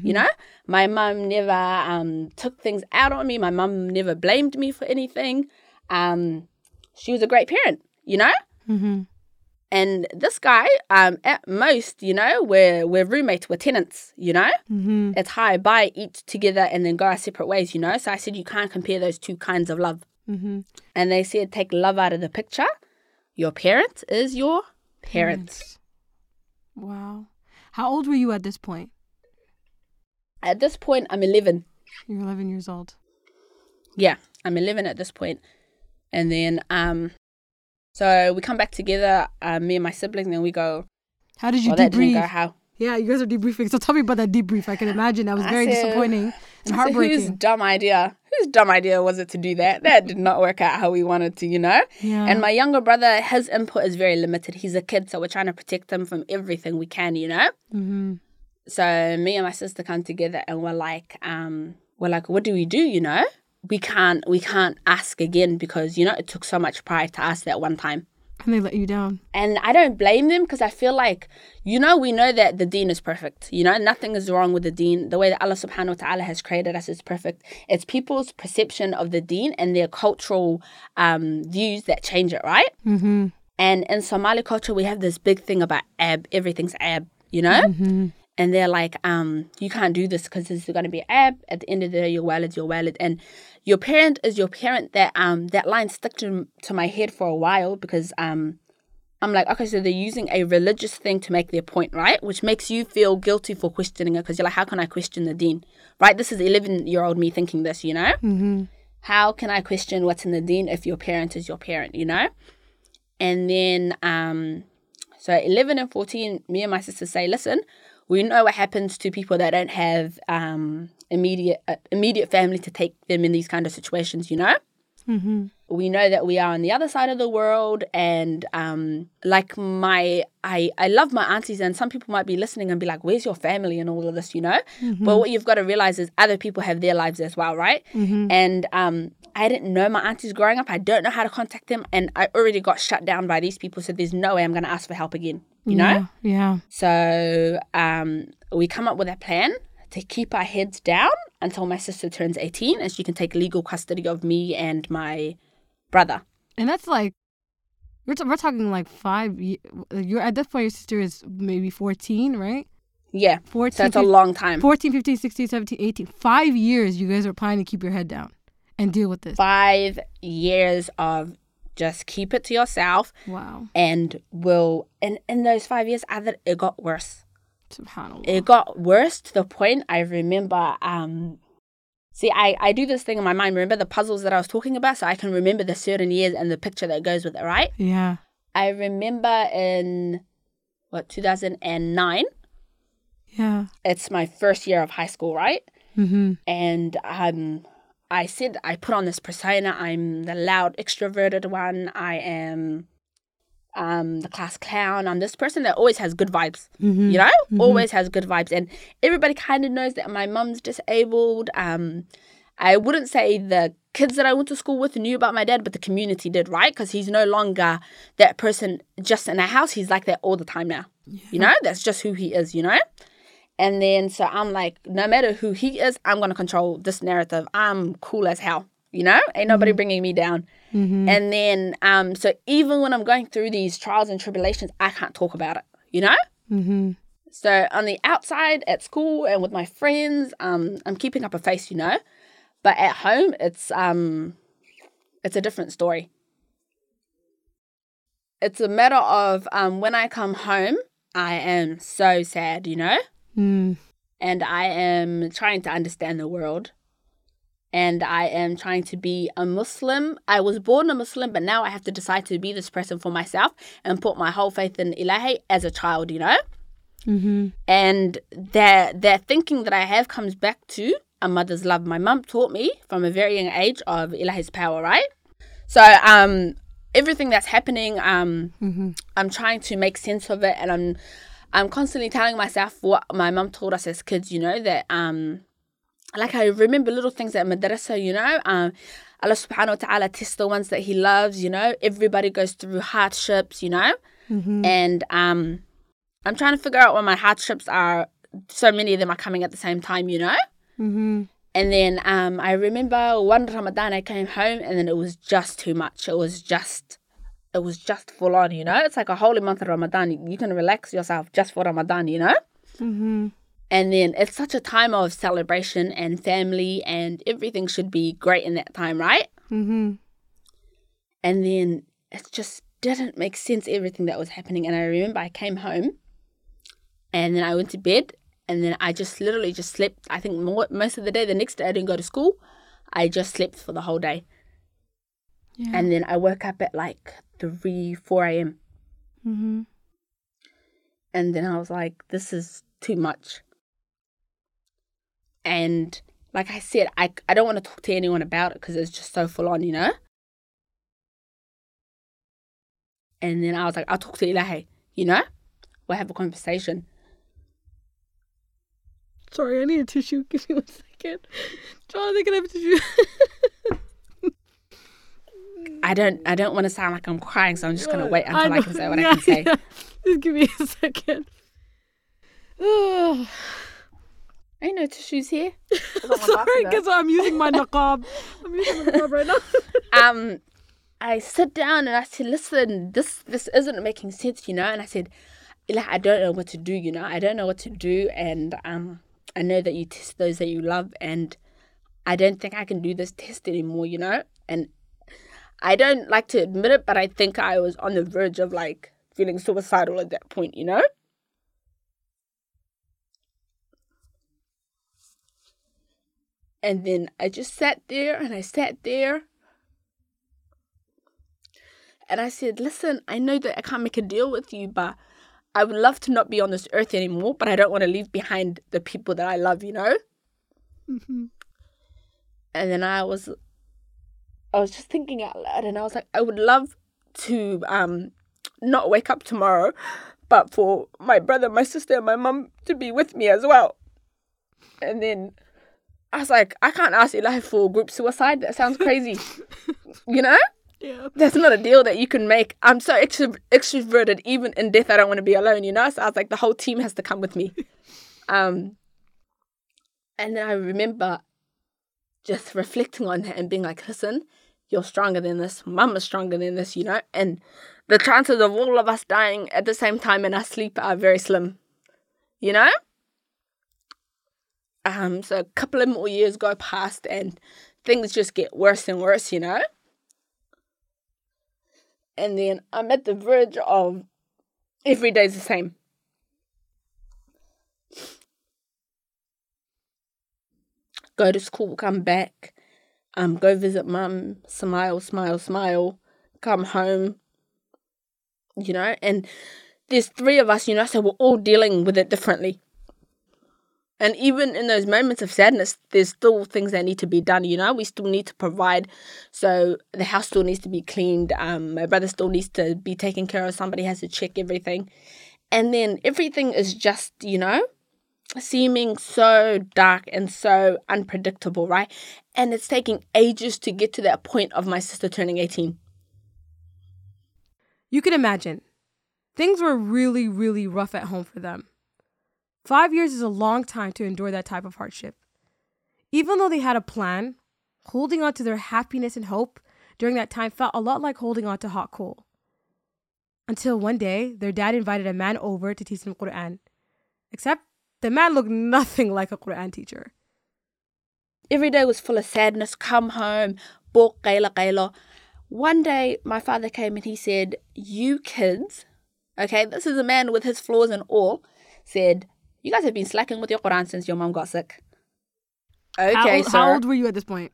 Speaker 3: You know, my mum never um, took things out on me. My mum never blamed me for anything. Um, she was a great parent, you know?
Speaker 2: Mm-hmm.
Speaker 3: And this guy, um, at most, you know, we're we're roommates, we're tenants, you know.
Speaker 2: Mm-hmm.
Speaker 3: It's hi, bye, eat together, and then go our separate ways, you know. So I said you can't compare those two kinds of love.
Speaker 2: Mm-hmm.
Speaker 3: And they said take love out of the picture. Your parent is your parent.
Speaker 2: Wow. How old were you at this point?
Speaker 3: At this point, I'm 11.
Speaker 2: You're 11 years old.
Speaker 3: Yeah, I'm 11 at this point. And then, um, so we come back together, uh, me and my siblings, and we go.
Speaker 2: How did you
Speaker 3: Well, didn't go
Speaker 2: debrief?
Speaker 3: how.
Speaker 2: Yeah, you guys are debriefing. So tell me about that debrief. I can imagine that was
Speaker 3: I
Speaker 2: very
Speaker 3: said-
Speaker 2: disappointing and heartbreaking.
Speaker 3: whose dumb idea? Whose dumb idea was it to do that? That did not work out how we wanted to, you know?
Speaker 2: yeah.
Speaker 3: And my younger brother, his input is very limited. He's a kid, so we're trying to protect him from everything we can, you know?
Speaker 2: mm-hmm.
Speaker 3: So me and my sister come together and we're like, um, we're like, what do we do, you know? We can't we can't ask again because, you know, it took so much pride to ask that one time.
Speaker 2: And they let you down.
Speaker 3: And I don't blame them because I feel like, you know, we know that the deen is perfect. You know, nothing is wrong with the deen. The way that Allah subhanahu wa ta'ala has created us is perfect. It's people's perception of the deen and their cultural um, views that change it, right?
Speaker 2: Mm-hmm.
Speaker 3: And in Somali culture, we have this big thing about ab. Everything's ab, you know?
Speaker 2: Mm-hmm.
Speaker 3: And they're like, um, you can't do this because this is going to be ab. At the end of the day, your waalid, your waalid. And your parent is your parent. That um that line stuck to, to my head for a while because um I'm like, okay, so they're using a religious thing to make their point, right? Which makes you feel guilty for questioning it because you're like, how can I question the deen, right? This is 11 year old me thinking this, you know?
Speaker 2: Mm-hmm.
Speaker 3: How can I question what's in the deen if your parent is your parent, you know? And then, um, so 11 and 14, me and my sister say, listen, we know what happens to people that don't have um, immediate uh, immediate family to take them in these kind of situations, you know?
Speaker 2: Mm-hmm.
Speaker 3: we know that we are on the other side of the world and um like my i i love my aunties and some people might be listening and be like where's your family and all of this? You know? But what you've got to realize is other people have their lives as well right? And um i didn't know my aunties growing up. I don't know how to contact them and i already got shut down by these people so there's no way i'm going to ask for help again you know
Speaker 2: Yeah.
Speaker 3: so um, we come up with a plan to keep our heads down until my sister turns 18 and she can take legal custody of me and my brother.
Speaker 2: And that's like, we're, t- we're talking like five. You're at this point, your sister is maybe 14, right?
Speaker 3: Yeah.
Speaker 2: 14,
Speaker 3: So it's a long time.
Speaker 2: 14, 15, 16, 17, 18. Five years you guys are planning to keep your head down and deal with this.
Speaker 3: Five years of just keep it to yourself
Speaker 2: Wow.
Speaker 3: and will and in those five years either it got worse.
Speaker 2: Subhanallah.
Speaker 3: It got worse to the point I remember um see I, I do this thing in my mind, remember the puzzles that I was talking about? So I can remember the certain years and the picture that goes with it, right?
Speaker 2: yeah.
Speaker 3: I remember in what 2009.
Speaker 2: Yeah.
Speaker 3: It's my first year of high school, right?
Speaker 2: Mm-hmm.
Speaker 3: And um, I said I put on this persona. I'm the loud, extroverted one. I am um the class clown. I'm this person that always has good vibes.
Speaker 2: Mm-hmm.
Speaker 3: You know, always has good vibes, and everybody kind of knows that my mum's disabled. Um, I wouldn't say the kids that I went to school with knew about my dad, but the community did, right? Because he's no longer that person just in a house. He's like that all the time now. You know, that's just who he is. You know. And then so I'm like, no matter who he is, I'm gonna control this narrative. I'm cool as hell. You know, ain't nobody bringing me down.
Speaker 2: Mm-hmm.
Speaker 3: And then um, so even when I'm going through these trials and tribulations, I can't talk about it. You know.
Speaker 2: Mm-hmm.
Speaker 3: So on the outside at school and with my friends, um, I'm keeping up a face, you know. But at home, it's um, it's a different story. It's a matter of um, when I come home, I am so sad, you know
Speaker 2: Mm.
Speaker 3: and I am trying to understand the world. And I am trying to be a Muslim. I was born a Muslim, but now I have to decide to be this person for myself and put my whole faith in Ilahi as a child, you know?
Speaker 2: Mm-hmm.
Speaker 3: And that that thinking that I have comes back to a mother's love. My mum taught me from a very young age of Ilahi's power, right? So um everything that's happening, um
Speaker 2: Mm-hmm.
Speaker 3: I'm trying to make sense of it and I'm I'm constantly telling myself what my mum told us as kids, you know, that um like I remember little things at madrasa, you know, um Allah subhanahu wa ta'ala tests the ones that he loves, you know. Everybody goes through hardships, you know.
Speaker 2: Mm-hmm.
Speaker 3: And um I'm trying to figure out what my hardships are. So many of them are coming at the same time, you know.
Speaker 2: Mm-hmm.
Speaker 3: And then um, I remember one Ramadan I came home and then it was just too much. It was just, it was just full on, you know. It's like a holy month of Ramadan. You, can relax yourself just for Ramadan, you know.
Speaker 2: Mm-hmm.
Speaker 3: And then it's such a time of celebration and family, and everything should be great in that time, right?
Speaker 2: Mm-hmm.
Speaker 3: And then it just didn't make sense everything that was happening. And I remember I came home, and then I went to bed, and then I just literally just slept. I think more, most of the day. The next day I didn't go to school. I just slept for the whole day.
Speaker 2: Yeah.
Speaker 3: And then I woke up at like 3, 4 a.m.
Speaker 2: mm-hmm.
Speaker 3: And then I was like, this is too much. And like I said, I, I don't want to talk to anyone about it because it's just so full on, you know? And then I was like, I'll talk to Ilahi, you know? We'll have a conversation.
Speaker 2: Sorry, I need a tissue. [LAUGHS] Give me one second. Jonathan, can I have a tissue? [LAUGHS]
Speaker 3: I don't I don't want to sound like I'm crying, so I'm just gonna wait until I, can say what I can say.
Speaker 2: Just give me a second. [SIGHS]
Speaker 3: Ain't no tissues here.
Speaker 2: Sorry, because I'm using my niqab. I'm using my niqab right now. [LAUGHS] [LAUGHS]
Speaker 3: um, I sit down and I said, "Listen, this this isn't making sense, you know." And I said, "Like, I don't know what to do, you know. I don't know what to do, and um, I know that you test those that you love, and I don't think I can do this test anymore, you know." And I don't like to admit it, but I think I was on the verge of like feeling suicidal at that point, you know. And then I just sat there and I sat there and I said, Listen, I know that I can't make a deal with you, but I would love to not be on this earth anymore, but I don't want to leave behind the people that I love, you know?
Speaker 2: Mm-hmm.
Speaker 3: And then I was, I was just thinking out loud, and I was like, I would love to um not wake up tomorrow, but for my brother, my sister, and my mum to be with me as well. And then I was like, I can't ask Eli for group suicide. That sounds crazy, [LAUGHS] you know?
Speaker 2: Yeah.
Speaker 3: that's not a deal that you can make. I'm so extro- extroverted, even in death, I don't want to be alone, you know? So I was like, the whole team has to come with me. [LAUGHS] Um, and then I remember just reflecting on that and being like, listen, you're stronger than this. Mum is stronger than this, you know? And the chances of all of us dying at the same time in our sleep are very slim, you know? Um, so a couple of more years go past and things just get worse and worse, you know? And then I'm at the verge of every day's the same. Go to school, come back, um, go visit mum, smile, smile, smile, come home, you know, and there's three of us, you know, so we're all dealing with it differently. And even in those moments of sadness, there's still things that need to be done, you know? We still need to provide. So the house still needs to be cleaned. Um, my brother still needs to be taken care of. Somebody has to check everything. And then everything is just, you know, seeming so dark and so unpredictable, right? And it's taking ages to get to that point of my sister turning 18.
Speaker 2: You can imagine. Things were really, really rough at home for them. Five years is a long time to endure that type of hardship. Even though they had a plan, holding on to their happiness and hope during that time felt a lot like holding on to hot coal. Until one day, their dad invited a man over to teach them Quran. Except the man looked nothing like a Quran teacher.
Speaker 3: Every day was full of sadness. Come home, bok kaila kaila. One day, my father came and he said, You kids, okay, this is a man with his flaws and all, said, You guys have been slacking with your Quran since your mom got sick. Okay,
Speaker 2: how, how old were you at this point?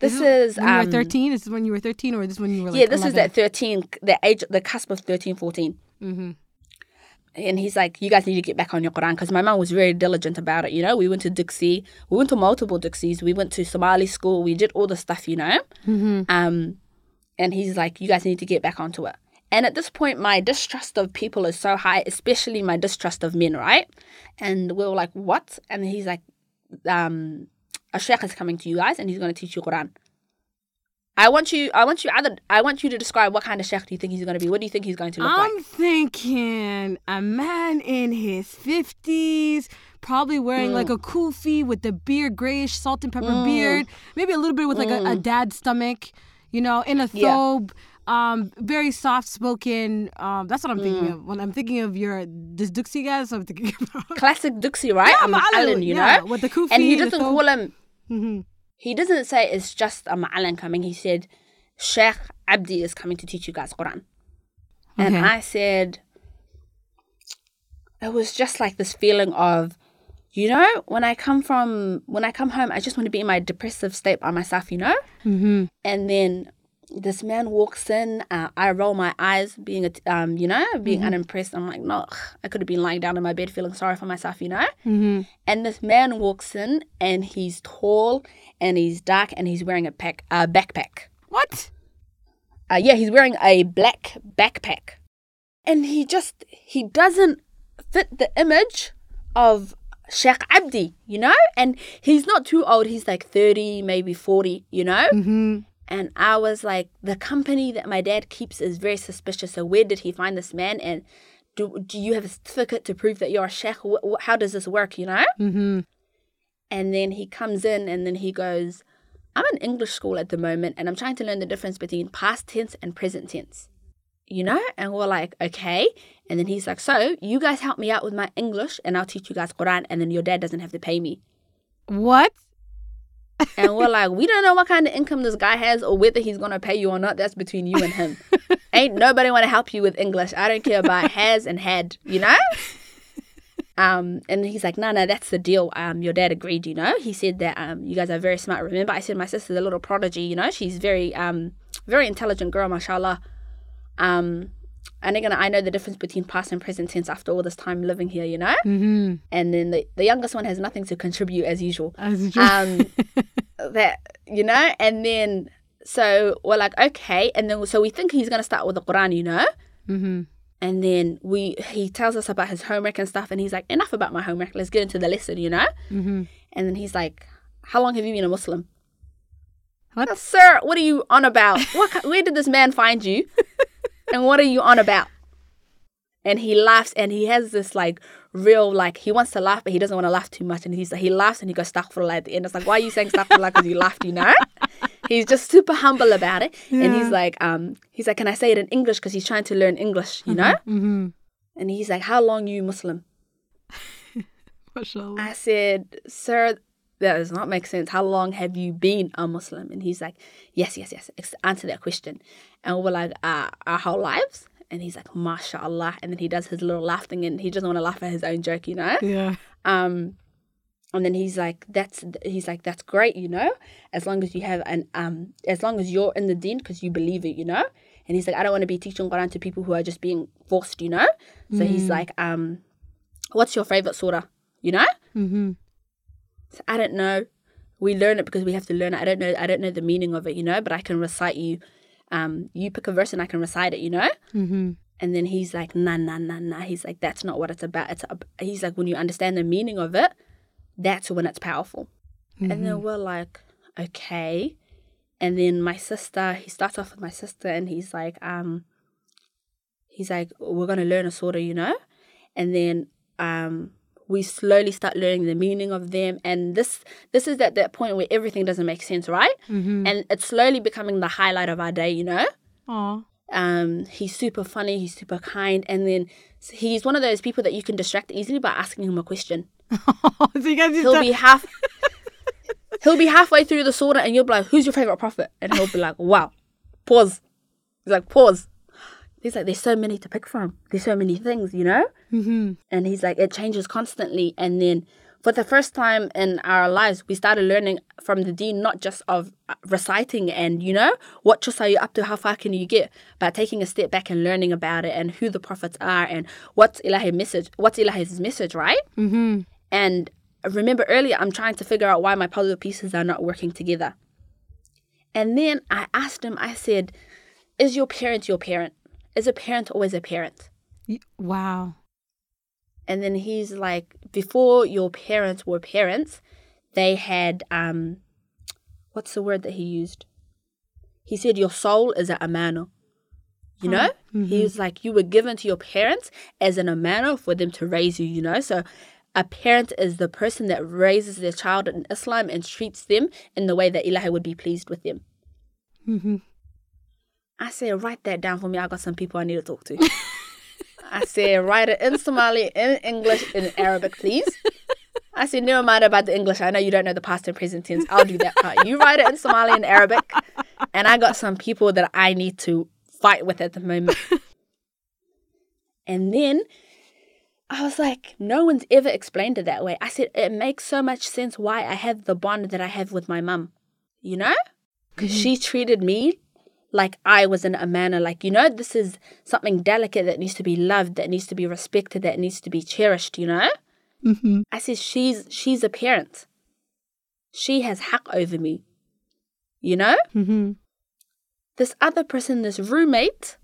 Speaker 3: this is
Speaker 2: when you
Speaker 3: um,
Speaker 2: were 13? Is this when you were 13 or is this when you were like
Speaker 3: yeah, this is
Speaker 2: 11?
Speaker 3: at 13, the age, the cusp of 13, 14.
Speaker 2: Mm-hmm.
Speaker 3: And he's like, you guys need to get back on your Quran because my mom was very diligent about it. You know, we went to Duxie, we went to multiple Duxies, we went to Somali school, we did all the stuff, you know.
Speaker 2: Mm-hmm.
Speaker 3: Um, and he's like, you guys need to get back onto it. And at this point, my distrust of people is so high, especially my distrust of men, right? And we were like, what? And he's like, um, a sheikh is coming to you guys and he's going to teach you Quran. I want you, I want you, either, I want you to describe what kind of sheikh do you think he's going to be? What do you think he's going to look like?
Speaker 2: I'm thinking a man in his 50s, probably wearing like a kufi with the beard, grayish salt and pepper beard, maybe a little bit with like a, a dad's stomach, you know, in a
Speaker 3: Yeah.
Speaker 2: thobe. Um, very soft spoken. Um, that's what I'm thinking of when I'm thinking of your this Duxie guys. I'm thinking [LAUGHS] about.
Speaker 3: Classic Duxie, right?
Speaker 2: Yeah,
Speaker 3: I'm Alan, you
Speaker 2: yeah,
Speaker 3: know?
Speaker 2: with the kufi
Speaker 3: and he doesn't
Speaker 2: thobe.
Speaker 3: call him,
Speaker 2: Mhm.
Speaker 3: He doesn't say it's just a Ma'alan coming. He said, Sheikh Abdi is coming to teach you guys Quran. And I said, it was just like this feeling of, you know, when I come from, when I come home, I just want to be in my depressive state by myself, you know?
Speaker 2: Mm-hmm.
Speaker 3: And then this man walks in. Uh, I roll my eyes, being, a, um, you know, being unimpressed. I'm like, no, I could have been lying down in my bed feeling sorry for myself, you know?
Speaker 2: Mm-hmm.
Speaker 3: And this man walks in, and he's tall, and he's dark, and he's wearing a pack, a backpack.
Speaker 2: What?
Speaker 3: Uh, yeah, he's wearing a black backpack, and he just he doesn't fit the image of Sheikh Abdi, you know. And he's not too old; he's like thirty, maybe forty, you know.
Speaker 2: Mm-hmm.
Speaker 3: And I was like, the company that my dad keeps is very suspicious. So where did he find this man? And do, do you have a certificate to prove that you're a sheikh? How does this work, you know?
Speaker 2: Mm-hmm.
Speaker 3: And then he comes in and then he goes, I'm in English school at the moment and I'm trying to learn the difference between past tense and present tense. You know? And we're like, okay. And then he's like, so you guys help me out with my English and I'll teach you guys Quran and then your dad doesn't have to pay me.
Speaker 2: What?
Speaker 3: And we're like, we don't know what kind of income this guy has or whether he's gonna pay you or not. That's between you and him. [LAUGHS] Ain't nobody wanna help you with English. I don't care about has and had, you know? [LAUGHS] Um, and he's like, no, no, that's the deal. Um, your dad agreed, you know. He said that um, you guys are very smart. Remember, I said my sister's a little prodigy, you know. She's very um, very intelligent girl, mashallah. Um, and again, I know the difference between past and present tense after all this time living here, you know.
Speaker 2: Mm-hmm.
Speaker 3: And then the, the youngest one has nothing to contribute as usual.
Speaker 2: As
Speaker 3: Um, [LAUGHS] that you know, and then so we're like, okay, and then so we think he's gonna start with the Quran, you know.
Speaker 2: mm-hmm.
Speaker 3: And then we he tells us about his homework and stuff, and he's like, enough about my homework. Let's get into the lesson, you know.
Speaker 2: Mm-hmm.
Speaker 3: And then he's like, how long have you been a Muslim?
Speaker 2: What?
Speaker 3: "Oh, Sir, what are you on about? What? Where did this man find you? [LAUGHS] and what are you on about? And he laughs, and he has this like real like he wants to laugh, but he doesn't want to laugh too much. And he's he laughs and he goes astaghfirullah at the end. It's like, why are you saying astaghfirullah? Because you laughed, you know. [LAUGHS] he's just super humble about it, and he's like, um, he's like, can I say it in English? Because he's trying to learn English, you know.
Speaker 2: Mm-hmm.
Speaker 3: And he's like, how long you Muslim? [LAUGHS] I said, Sir, that does not make sense. How long have you been a Muslim? And he's like, Yes, yes, yes. Answer that question. And we're like, uh, Our whole lives? And he's like, MashaAllah. And then he does his little laugh thing and he doesn't want to laugh at his own joke, you know?
Speaker 2: Yeah.
Speaker 3: Um, and then he's like, that's he's like, that's great, you know, as long as you have an um, as long as you're in the deen because you believe it, you know. And he's like, I don't want to be teaching Quran to people who are just being forced, you know. So he's like, um, what's your favorite surah, you know?
Speaker 2: Mm-hmm.
Speaker 3: So I don't know. We learn it because we have to learn it. I don't know. I don't know the meaning of it, you know. But I can recite you. Um, you pick a verse and I can recite it, you know.
Speaker 2: Mm-hmm.
Speaker 3: And then he's like, nah, nah, nah, nah. He's like, that's not what it's about. It's ab-. he's like, when you understand the meaning of it, that's when it's powerful. And then we're like, okay. And then my sister, he starts off with my sister, and he's like, um, he's like, we're gonna learn a surah, you know. And then um, we slowly start learning the meaning of them, and this this is at that point where everything doesn't make sense, right?
Speaker 2: Mm-hmm.
Speaker 3: And it's slowly becoming the highlight of our day, you know.
Speaker 2: Aw.
Speaker 3: Um, he's super funny, he's super kind, and then he's one of those people that you can distract easily by asking him a question. [LAUGHS]
Speaker 2: so you guys
Speaker 3: He'll be half [LAUGHS] he'll be halfway through the surah and you'll be like, Who's your favorite prophet? And he'll be like, Wow. Pause. He's like, pause. He's like, There's so many to pick from. There's so many things, you know?
Speaker 2: Mhm.
Speaker 3: And he's like, it changes constantly. And then for the first time in our lives, we started learning from the deen not just of uh, reciting and, you know, what just are you up to, how far can you get, but taking a step back and learning about it and who the prophets are and what's Ilahi's message, what's Ilahi's message, right?
Speaker 2: Mhm.
Speaker 3: And remember earlier, I'm trying to figure out why my puzzle pieces are not working together. And then I asked him, I said, Is your parent your parent? Is a parent always a parent?
Speaker 2: Wow.
Speaker 3: And then he's like, Before your parents were parents, they had, um, what's the word that he used? He said, Your soul is a amano. You know? He was like, You were given to your parents as an amano for them to raise you, you know? So a parent is the person that raises their child in Islam and treats them in the way that Ilahi would be pleased with them.
Speaker 2: Mhm.
Speaker 3: I said, write that down for me. I got some people I need to talk to. [LAUGHS] I said, write it in Somali, in English, in Arabic, please. I said, never mind about the English. I know you don't know the past and present tense. I'll do that part. You write it in Somali and Arabic. And I got some people that I need to fight with at the moment. and then I was like, no one's ever explained it that way. I said, it makes so much sense why I have the bond that I have with my mum. You know? Because she treated me like I was in a manner like, you know, this is something delicate that needs to be loved, that needs to be respected, that needs to be cherished, you know?
Speaker 2: Mm-hmm.
Speaker 3: I said, she's she's a parent. She has haq over me. You know?
Speaker 2: Mm-hmm.
Speaker 3: This other person, this roommate,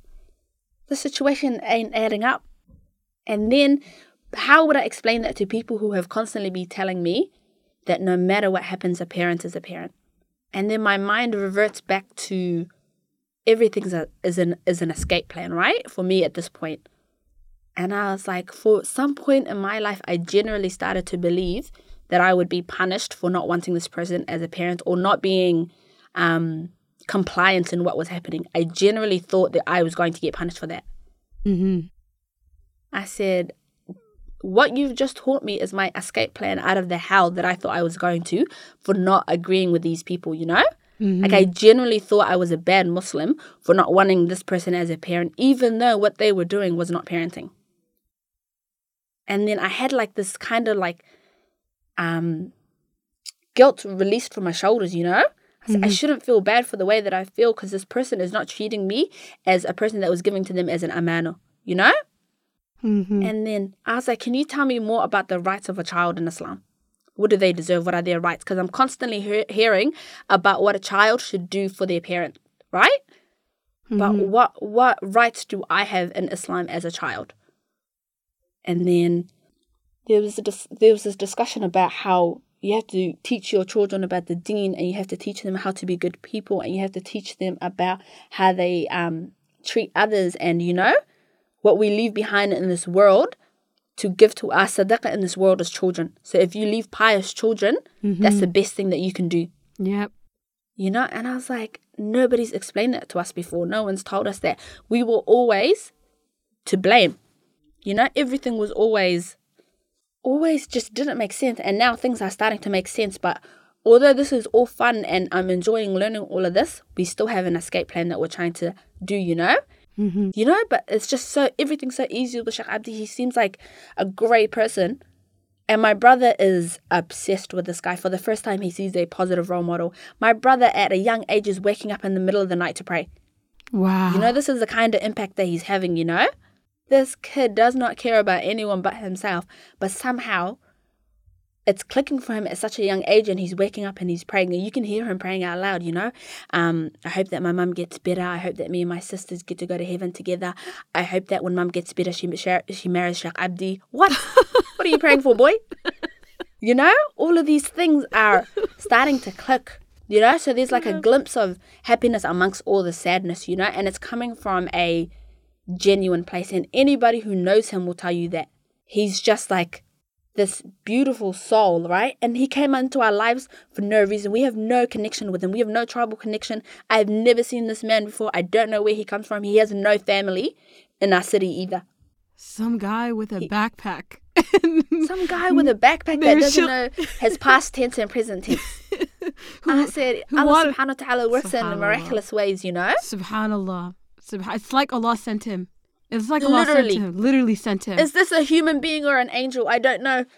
Speaker 3: the situation ain't adding up. And then how would I explain that to people who have constantly been telling me that no matter what happens, a parent is a parent? And then my mind reverts back to everything is, a, is, an, is an escape plan, right? For me at this point. And I was like, for some point in my life, I generally started to believe that I would be punished for not wanting this person as a parent or not being um, compliant in what was happening. I generally thought that I was going to get punished for that.
Speaker 2: Mm-hmm.
Speaker 3: I said, what you've just taught me is my escape plan out of the hell that I thought I was going to for not agreeing with these people, you know?
Speaker 2: Mm-hmm.
Speaker 3: Like, I genuinely thought I was a bad Muslim for not wanting this person as a parent, even though what they were doing was not parenting. And then I had like this kind of like um guilt released from my shoulders, you know? I, said, I shouldn't feel bad for the way that I feel because this person is not treating me as a person that was giving to them as an amano, you know?
Speaker 2: Mm-hmm.
Speaker 3: And then I was like, can you tell me more about the rights of a child in Islam? What do they deserve? What are their rights? Because I'm constantly he- hearing about what a child should do for their parent, right? But what what rights do I have in Islam as a child? And then there was a dis- there was this discussion about how you have to teach your children about the deen and you have to teach them how to be good people and you have to teach them about how they um, treat others and you know what we leave behind in this world to give to our sadaqah in this world as children. So if you leave pious children, mm-hmm. that's the best thing that you can do.
Speaker 2: Yep.
Speaker 3: You know, and I was like, nobody's explained that to us before. No one's told us that. We were always to blame. You know, everything was always, always just didn't make sense. And now things are starting to make sense. But although this is all fun and I'm enjoying learning all of this, we still have an escape plan that we're trying to do, you know?
Speaker 2: Mm-hmm.
Speaker 3: You know, but it's just so, everything's so easy with Sheikh Abdi. He seems like a great person. And my brother is obsessed with this guy. For the first time, he sees a positive role model. My brother, at a young age, is waking up in the middle of the night to pray.
Speaker 2: Wow.
Speaker 3: You know, this is the kind of impact that he's having, you know? This kid does not care about anyone but himself, but somehow it's clicking for him at such a young age and he's waking up and he's praying and you can hear him praying out loud you know? Um, i hope that my mum gets better. I hope that me and my sisters get to go to heaven together. I hope that when mum gets better she, she marries Sheikh abdi. What? [LAUGHS] What are you praying for boy? You know? All of these things are starting to click you know? So there's like a glimpse of happiness amongst all the sadness you know? And it's coming from a genuine place. And anybody who knows him will tell you that he's just like this beautiful soul, right? And he came into our lives for no reason. We have no connection with him. We have no tribal connection. I've never seen this man before. I don't know where he comes from. He has no family in our city either.
Speaker 2: Some guy with a backpack. [LAUGHS]
Speaker 3: Some guy with a backpack that doesn't know his past tense and present [LAUGHS] tense. I said, Allah subhanahu wa ta'ala works in miraculous ways, you know?
Speaker 2: Subhanallah. Subhan- it's like Allah sent him. It's like
Speaker 3: Literally.
Speaker 2: sent him. Literally sent him.
Speaker 3: Is this a human being or an angel? I don't know. [LAUGHS]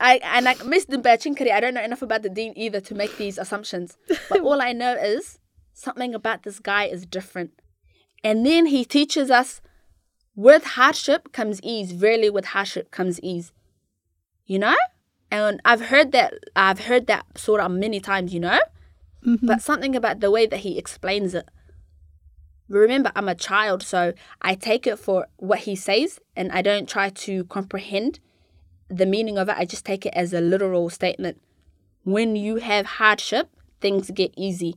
Speaker 3: I and I missed the Bachinkari. I don't know enough about the deen either to make these assumptions. But all I know is something about this guy is different. And then he teaches us with hardship comes ease. Rarely with hardship comes ease. You know? And I've heard that I've heard that of many times, you know? Mm-hmm. But something about the way that he explains it. Remember, I'm a child, so I take it for what he says and I don't try to comprehend the meaning of it. I just take it as a literal statement. When you have hardship, things get easy.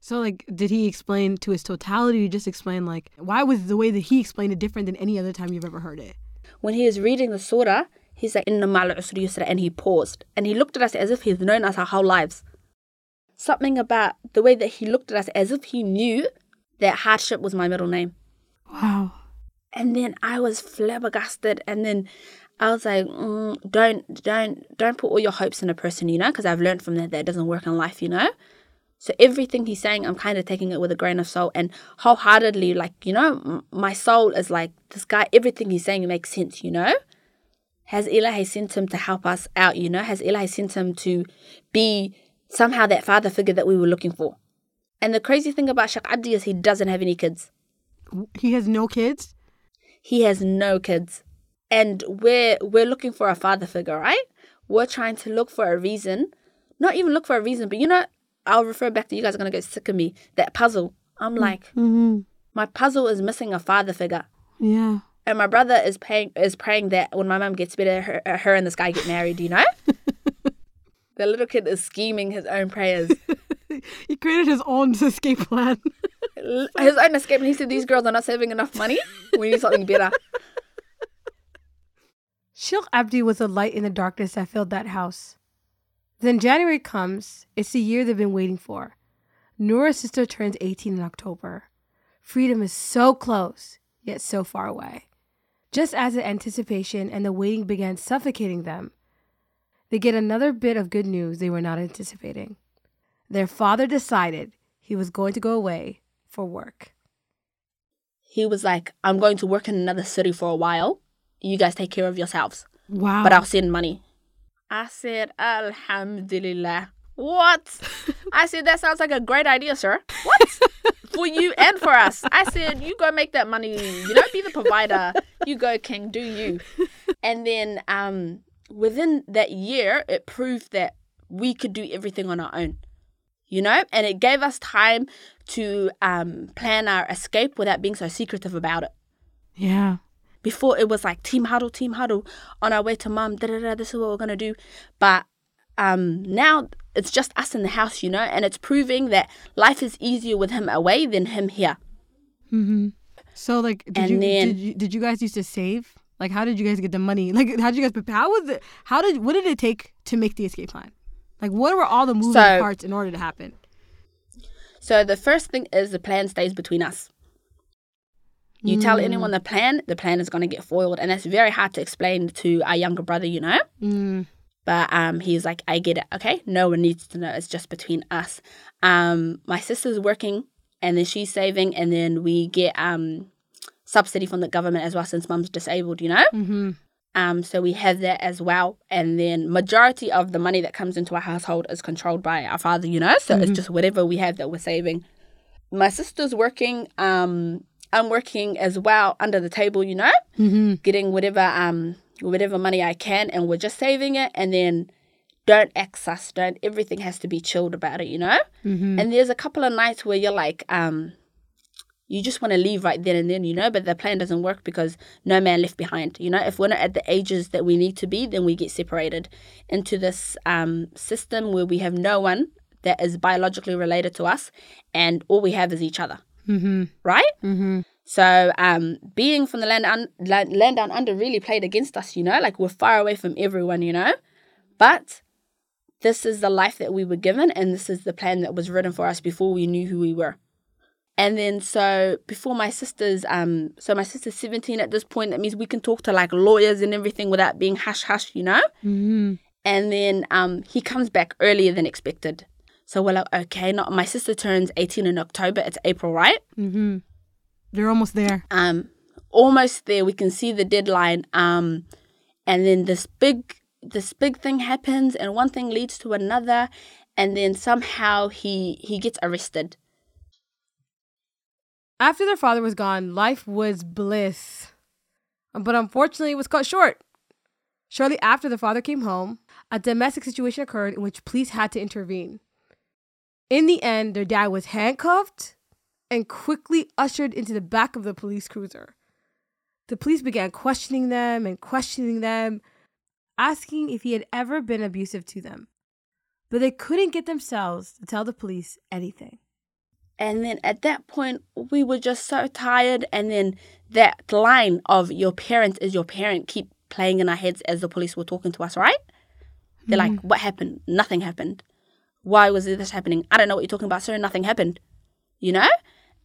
Speaker 2: so, like, did he explain to his totality? Or he just explain like why was the way that he explained it different than any other time you've ever heard it?
Speaker 3: When he is reading the surah, he said, Inna ma'al usri yusra, and he paused. And he looked at us as if he's known us our whole lives. Something about the way that he looked at us as if he knew that hardship was my middle name.
Speaker 2: Wow.
Speaker 3: and then I was flabbergasted, and then I was like, mm, "Don't, don't, don't put all your hopes in a person, you know," because I've learned from that that it doesn't work in life, you know. So everything he's saying, I'm kind of taking it with a grain of salt and wholeheartedly, like you know, m- my soul is like this guy. Everything he's saying makes sense, you know. Has Ilahi sent him to help us out, you know? Has Ilahi sent him to be somehow that father figure that we were looking for? And the crazy thing about Sheikh Abdi is he doesn't have any kids.
Speaker 2: He has no kids.
Speaker 3: He has no kids. And we're we're looking for a father figure, right? We're trying to look for a reason. Not even look for a reason, but you know, I'll refer back to you guys are gonna get sick of me. That puzzle. I'm like,
Speaker 2: Mm-hmm.
Speaker 3: my puzzle is missing a father figure.
Speaker 2: Yeah.
Speaker 3: And my brother is paying is praying that when my mum gets better, her, her and this guy get married, Do you know? [LAUGHS] The little kid is scheming his own prayers. [LAUGHS] [LAUGHS]
Speaker 2: he created his own [LAUGHS] escape plan.
Speaker 3: his own escape. And he said, These girls are not saving enough money. We need something better. [LAUGHS]
Speaker 2: Sheikh Abdi was a light in the darkness that filled that house. Then January comes. It's the year they've been waiting for. Nura's sister turns 18 in October. Freedom is so close, yet so far away. Just as the anticipation and the waiting began suffocating them, they get another bit of good news they were not anticipating. Their father decided he was going to go away for work.
Speaker 3: He was like, I'm going to work in another city for a while. You guys take care of yourselves.
Speaker 2: Wow.
Speaker 3: But I'll send money. I said, Alhamdulillah. What? [LAUGHS] I said, that sounds like a great idea, sir. What? [LAUGHS] for you and for us. I said, you go make that money. You don't be the provider. You go, King, do you. [LAUGHS] And then um, within that year, it proved that we could do everything on our own. You know, and it gave us time to um, plan our escape without being so secretive about it.
Speaker 2: Yeah.
Speaker 3: Before it was like team huddle, team huddle on our way to mum, da da da, this is what we're gonna do. But um, now it's just us in the house, you know, and it's proving that life is easier with him away than him here.
Speaker 2: Mm-hmm. So, like, did
Speaker 3: And
Speaker 2: you,
Speaker 3: then-
Speaker 2: did you did you guys used to save? Like, how did you guys get the money? [LAUGHS] Like, how did you guys prepare? How was it? How did what did it take to make the escape plan? Like, what were all the moving
Speaker 3: So-
Speaker 2: parts in order to happen?
Speaker 3: So the first thing is the plan stays between us. You tell
Speaker 2: Mm.
Speaker 3: anyone the plan, the plan is going to get foiled, and that's very hard to explain to our younger brother, you know.
Speaker 2: Mm.
Speaker 3: But um, he's like, I get it. Okay, no one needs to know. It's just between us. Um, my sister's working, and then she's saving, and then we get um subsidy from the government as well since mum's disabled, you know.
Speaker 2: Mm-hmm.
Speaker 3: Um, so we have that as well, and then majority of the money that comes into our household is controlled by our father, you know. So it's just whatever we have that we're saving. My sister's working. Um, I'm working as well under the table, you know
Speaker 2: Mm-hmm.
Speaker 3: getting whatever um whatever money I can and we're just saving it and then don't access don't everything has to be chilled about it you know
Speaker 2: Mm-hmm.
Speaker 3: and there's a couple of nights where you're like um you just want to leave right then and then you know but the plan doesn't work because no man left behind you know if we're not at the ages that we need to be then we get separated into this um system where we have no one that is biologically related to us and all we have is each other
Speaker 2: Mm-hmm.
Speaker 3: right
Speaker 2: Mm-hmm.
Speaker 3: so um, being from the land, un- land land down under really played against us, you know, like we're far away from everyone, you know. But this is the life that we were given, and this is the plan that was written for us before we knew who we were. And then so before my sister's um so my sister's 17 at this point, that means we can talk to like lawyers and everything without being hush hush, you know?
Speaker 2: Mm-hmm.
Speaker 3: And then um he comes back earlier than expected. So we're like, okay, not my sister turns 18 in October, it's April, right?
Speaker 2: Mm-hmm. They're almost there.
Speaker 3: um almost there we can see the deadline um and then this big this big thing happens and one thing leads to another and then somehow he he gets arrested
Speaker 2: After their father was gone, life was bliss. But unfortunately, it was cut short. Shortly after the father came home, a domestic situation occurred in which police had to intervene. In the end, their dad was handcuffed and quickly ushered into the back of the police cruiser. The police began questioning them and questioning them, asking if he had ever been abusive to them. But they couldn't get themselves to tell the police anything.
Speaker 3: And then at that point we were just so tired. And then that line of your parents is your parent keep playing in our heads as the police were talking to us right? They're like what happened? Nothing happened. Why was this happening? I don't know what you're talking about sir. Nothing happened. You know?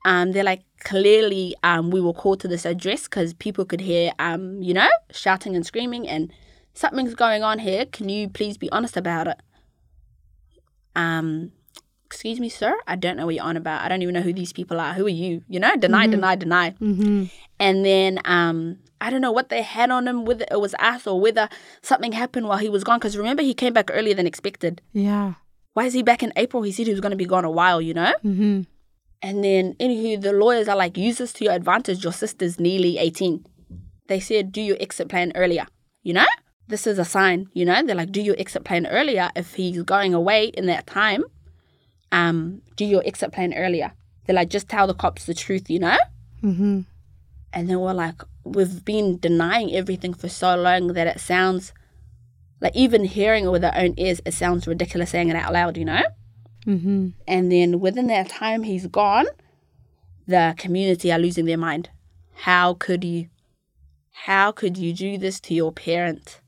Speaker 3: Um, they're like clearly um, we were called to this address because people could hear um, you know shouting and screaming and something's going on here. Can you please be honest about it? Um excuse me sir i don't know what you're on about i don't even know who these people are who are you you know deny deny deny
Speaker 2: Mm-hmm.
Speaker 3: and then um I don't know what they had on him, whether it was us or whether something happened while he was gone. Because remember, he came back earlier than expected.
Speaker 2: Yeah.
Speaker 3: Why is he back in April? He said he was going to be gone a while, you know?
Speaker 2: Mm-hmm.
Speaker 3: And then, anywho, the lawyers are like, use this to your advantage. Your sister's nearly 18. They said, do your exit plan earlier, you know? This is a sign, you know? They're like, do your exit plan earlier. If he's going away in that time, um, do your exit plan earlier. They're like, just tell the cops the truth, you know?
Speaker 2: Mm-hmm.
Speaker 3: And then we're like, we've been denying everything for so long that it sounds Like even hearing it with our own ears, it sounds ridiculous saying it out loud, you know?
Speaker 2: Mm-hmm.
Speaker 3: And then within that time he's gone, the community are losing their mind. How could you? How could you do this to your parent?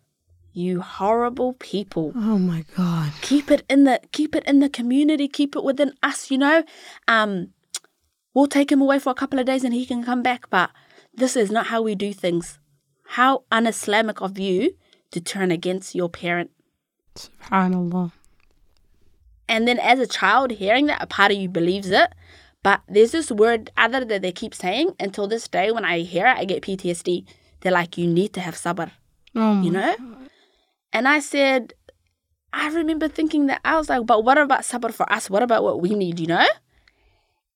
Speaker 3: You horrible people.
Speaker 2: Oh my God.
Speaker 3: Keep it in the keep it in the community, keep it within us, you know? Um we'll take him away for a couple of days and he can come back, but this is not how we do things. How un-Islamic of you to turn against your parent.
Speaker 2: Subhanallah.
Speaker 3: And then as a child, hearing that, a part of you believes it. But there's this word other that they keep saying until this day when I hear it, I get PTSD. They're like, you need to have sabr,
Speaker 2: Oh
Speaker 3: you know? And I said, I remember thinking that I was like, but what about sabr for us? What about what we need, you know?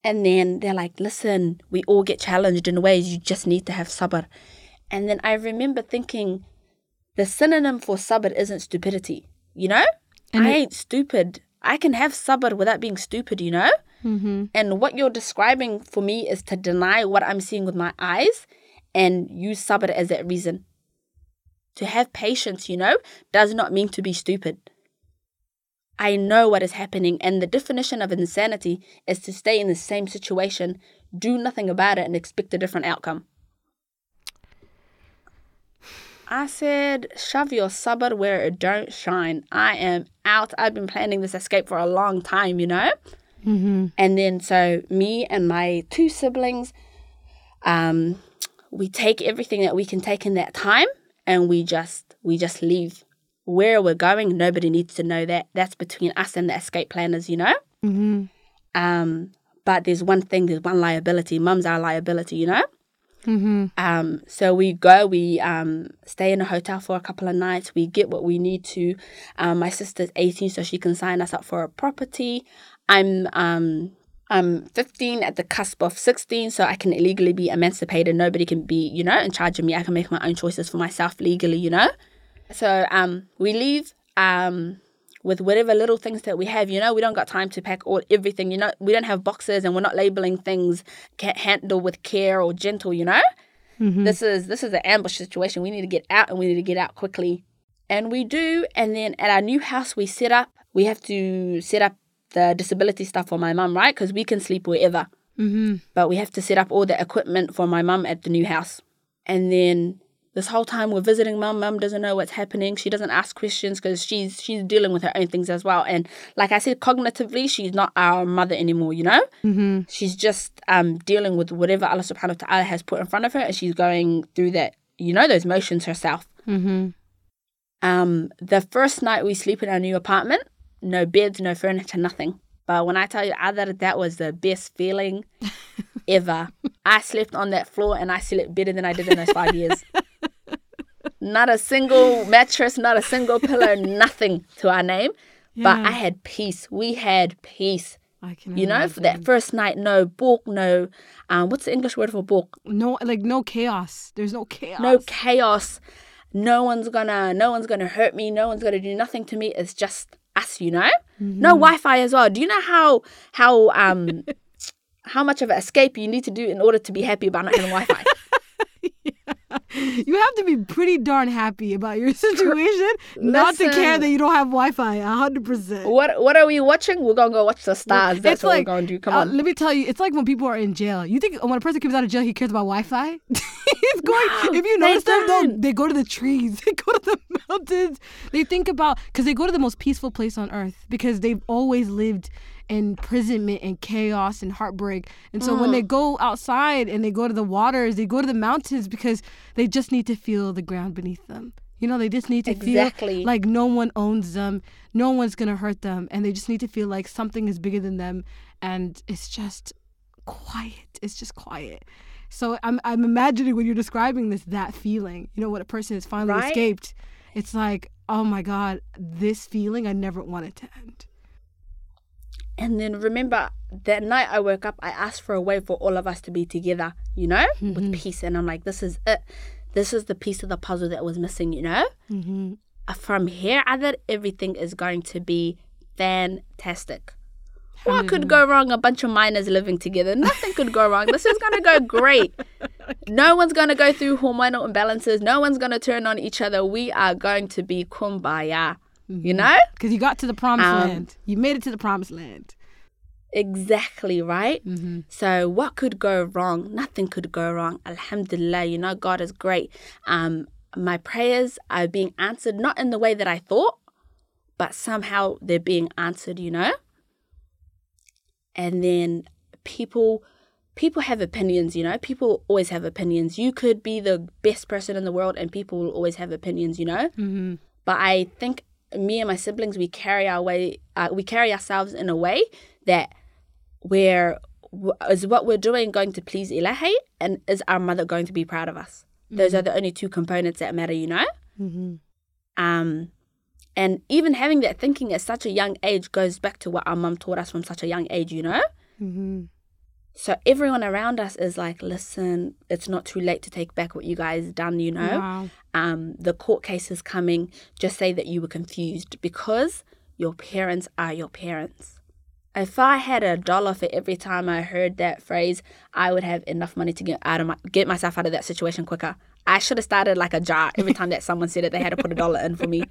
Speaker 3: And then they're like, listen, we all get challenged in ways. You just need to have sabr. And then I remember thinking, the synonym for sabr isn't stupidity, you know?
Speaker 2: And
Speaker 3: I
Speaker 2: it-
Speaker 3: ain't stupid. I can have sabr without being stupid, you know?
Speaker 2: Mm-hmm.
Speaker 3: And what you're describing for me is to deny what I'm seeing with my eyes and use sabr as that reason. To have patience, you know, does not mean to be stupid. I know what is happening, and the definition of insanity is to stay in the same situation, do nothing about it, and expect a different outcome. I said, shove your sabr where it don't shine. I am out. I've been planning this escape for a long time, you know?
Speaker 2: Mm-hmm.
Speaker 3: And then so me and my two siblings, um, we take everything that we can take in that time and we just we just leave. Where we're going, nobody needs to know that. That's between us and the escape planners, you know?
Speaker 2: Mm-hmm.
Speaker 3: Um, but there's one thing, there's one liability. Mum's our liability, you know?
Speaker 2: Mm-hmm.
Speaker 3: Um, so we go, we um, stay in a hotel for a couple of nights. We get what we need to. Um, my sister's 18, so she can sign us up for a property. I'm um, I'm 15 at the cusp of 16, so I can legally be emancipated. Nobody can be, you know, in charge of me. I can make my own choices for myself legally, you know. So um, we leave um, with whatever little things that we have. You know, we don't got time to pack all everything. You know, we don't have boxes, and we're not labeling things can't handle with care or gentle. You know,
Speaker 2: Mm-hmm.
Speaker 3: this is this is an ambush situation. We need to get out, and we need to get out quickly. And we do. And then at our new house, we set up. We have to set up the disability stuff for my mum, right? Because we can sleep wherever
Speaker 2: Mm-hmm.
Speaker 3: but we have to set up all the equipment for my mum at the new house. And then this whole time we're visiting mum, mum doesn't know what's happening. She doesn't ask questions because she's she's dealing with her own things as well. And like I said, cognitively, she's not our mother anymore. You know,
Speaker 2: Mm-hmm.
Speaker 3: she's just um dealing with whatever Allah Subhanahu wa Taala has put in front of her, and she's going through that. You know, those motions herself.
Speaker 2: Mm-hmm.
Speaker 3: Um, the first night we sleep in our new apartment, no beds, no furniture, nothing. But when I tell you, other that was the best feeling [LAUGHS] ever. I slept on that floor and I slept better than I did in those five years. [LAUGHS] Not a single mattress, not a single pillow, [LAUGHS] nothing to our name. But I had peace. We had peace.
Speaker 2: I can.
Speaker 3: You know, for that first night, no book, no um, what's the English word for book?
Speaker 2: no, like no chaos. There's no chaos.
Speaker 3: no chaos no one's gonna no one's gonna hurt me no one's gonna do nothing to me it's just us you know? No wi-fi as well. Do you know how how um [LAUGHS] how much of an escape you need to do in order to be happy about not having wi-fi [LAUGHS]
Speaker 2: You have to be pretty darn happy about your [LAUGHS] situation not to care that you don't have Wi-Fi. A hundred percent.
Speaker 3: what what are we watching we're gonna go watch the stars that's
Speaker 2: It's
Speaker 3: what we're gonna do come
Speaker 2: Uh,
Speaker 3: on
Speaker 2: let me tell you, it's like when people are in jail. You think when a person comes out of jail, he cares about Wi-Fi? [LAUGHS] He's going.
Speaker 3: No,
Speaker 2: if you notice them, though, they go to the trees. They go to the mountains. They think about because they go to the most peaceful place on earth because they've always lived imprisonment and chaos and heartbreak. And so when mm. they go outside and they go to the waters, they go to the mountains because they just need to feel the ground beneath them. You know, they just need to
Speaker 3: Exactly.
Speaker 2: feel like no one owns them, no one's gonna hurt them, and they just need to feel like something is bigger than them, and it's just quiet. It's just quiet. So I'm I'm imagining when you're describing this that feeling, you know, when a person has finally
Speaker 3: Right?
Speaker 2: escaped, it's like, oh my god, this feeling I never wanted to end.
Speaker 3: And then remember that night i woke up i asked for a way for all of us to be together you know with peace and i'm like this is it this is the piece of the puzzle that was missing you know
Speaker 2: Mm-hmm.
Speaker 3: from here I other everything is going to be fantastic What could go wrong? A bunch of minors living together. Nothing could go wrong. This is going to go [LAUGHS] great. No one's going to go through hormonal imbalances. No one's going to turn on each other. We are going to be kumbaya. You know?
Speaker 2: Because you got to the promised
Speaker 3: Um,
Speaker 2: land. You made it to the promised land.
Speaker 3: Exactly, right?
Speaker 2: Mm-hmm.
Speaker 3: So what could go wrong? Nothing could go wrong. Alhamdulillah, you know, God is great. Um, my prayers are being answered not in the way that I thought, but somehow they're being answered, you know? And then people people have opinions, you know? People always have opinions. You could be the best person in the world and people will always have opinions, you know?
Speaker 2: Mm-hmm.
Speaker 3: but I think me and my siblings we carry our way uh, we carry ourselves in a way that where w- is what we're doing going to please Ilahi and is our mother going to be proud of us those are the only two components that matter you know
Speaker 2: Mm-hmm.
Speaker 3: um and even having that thinking at such a young age goes back to what our mum taught us from such a young age you know
Speaker 2: Mm-hmm.
Speaker 3: So everyone around us is like listen it's not too late to take back what you guys done you know
Speaker 2: Wow.
Speaker 3: um, the court case is coming, just say that you were confused because your parents are your parents. If I had a dollar for every time I heard that phrase, I would have enough money to get out of my get myself out of that situation quicker. I should have started like a jar every time that someone said it. They had to put a dollar in for me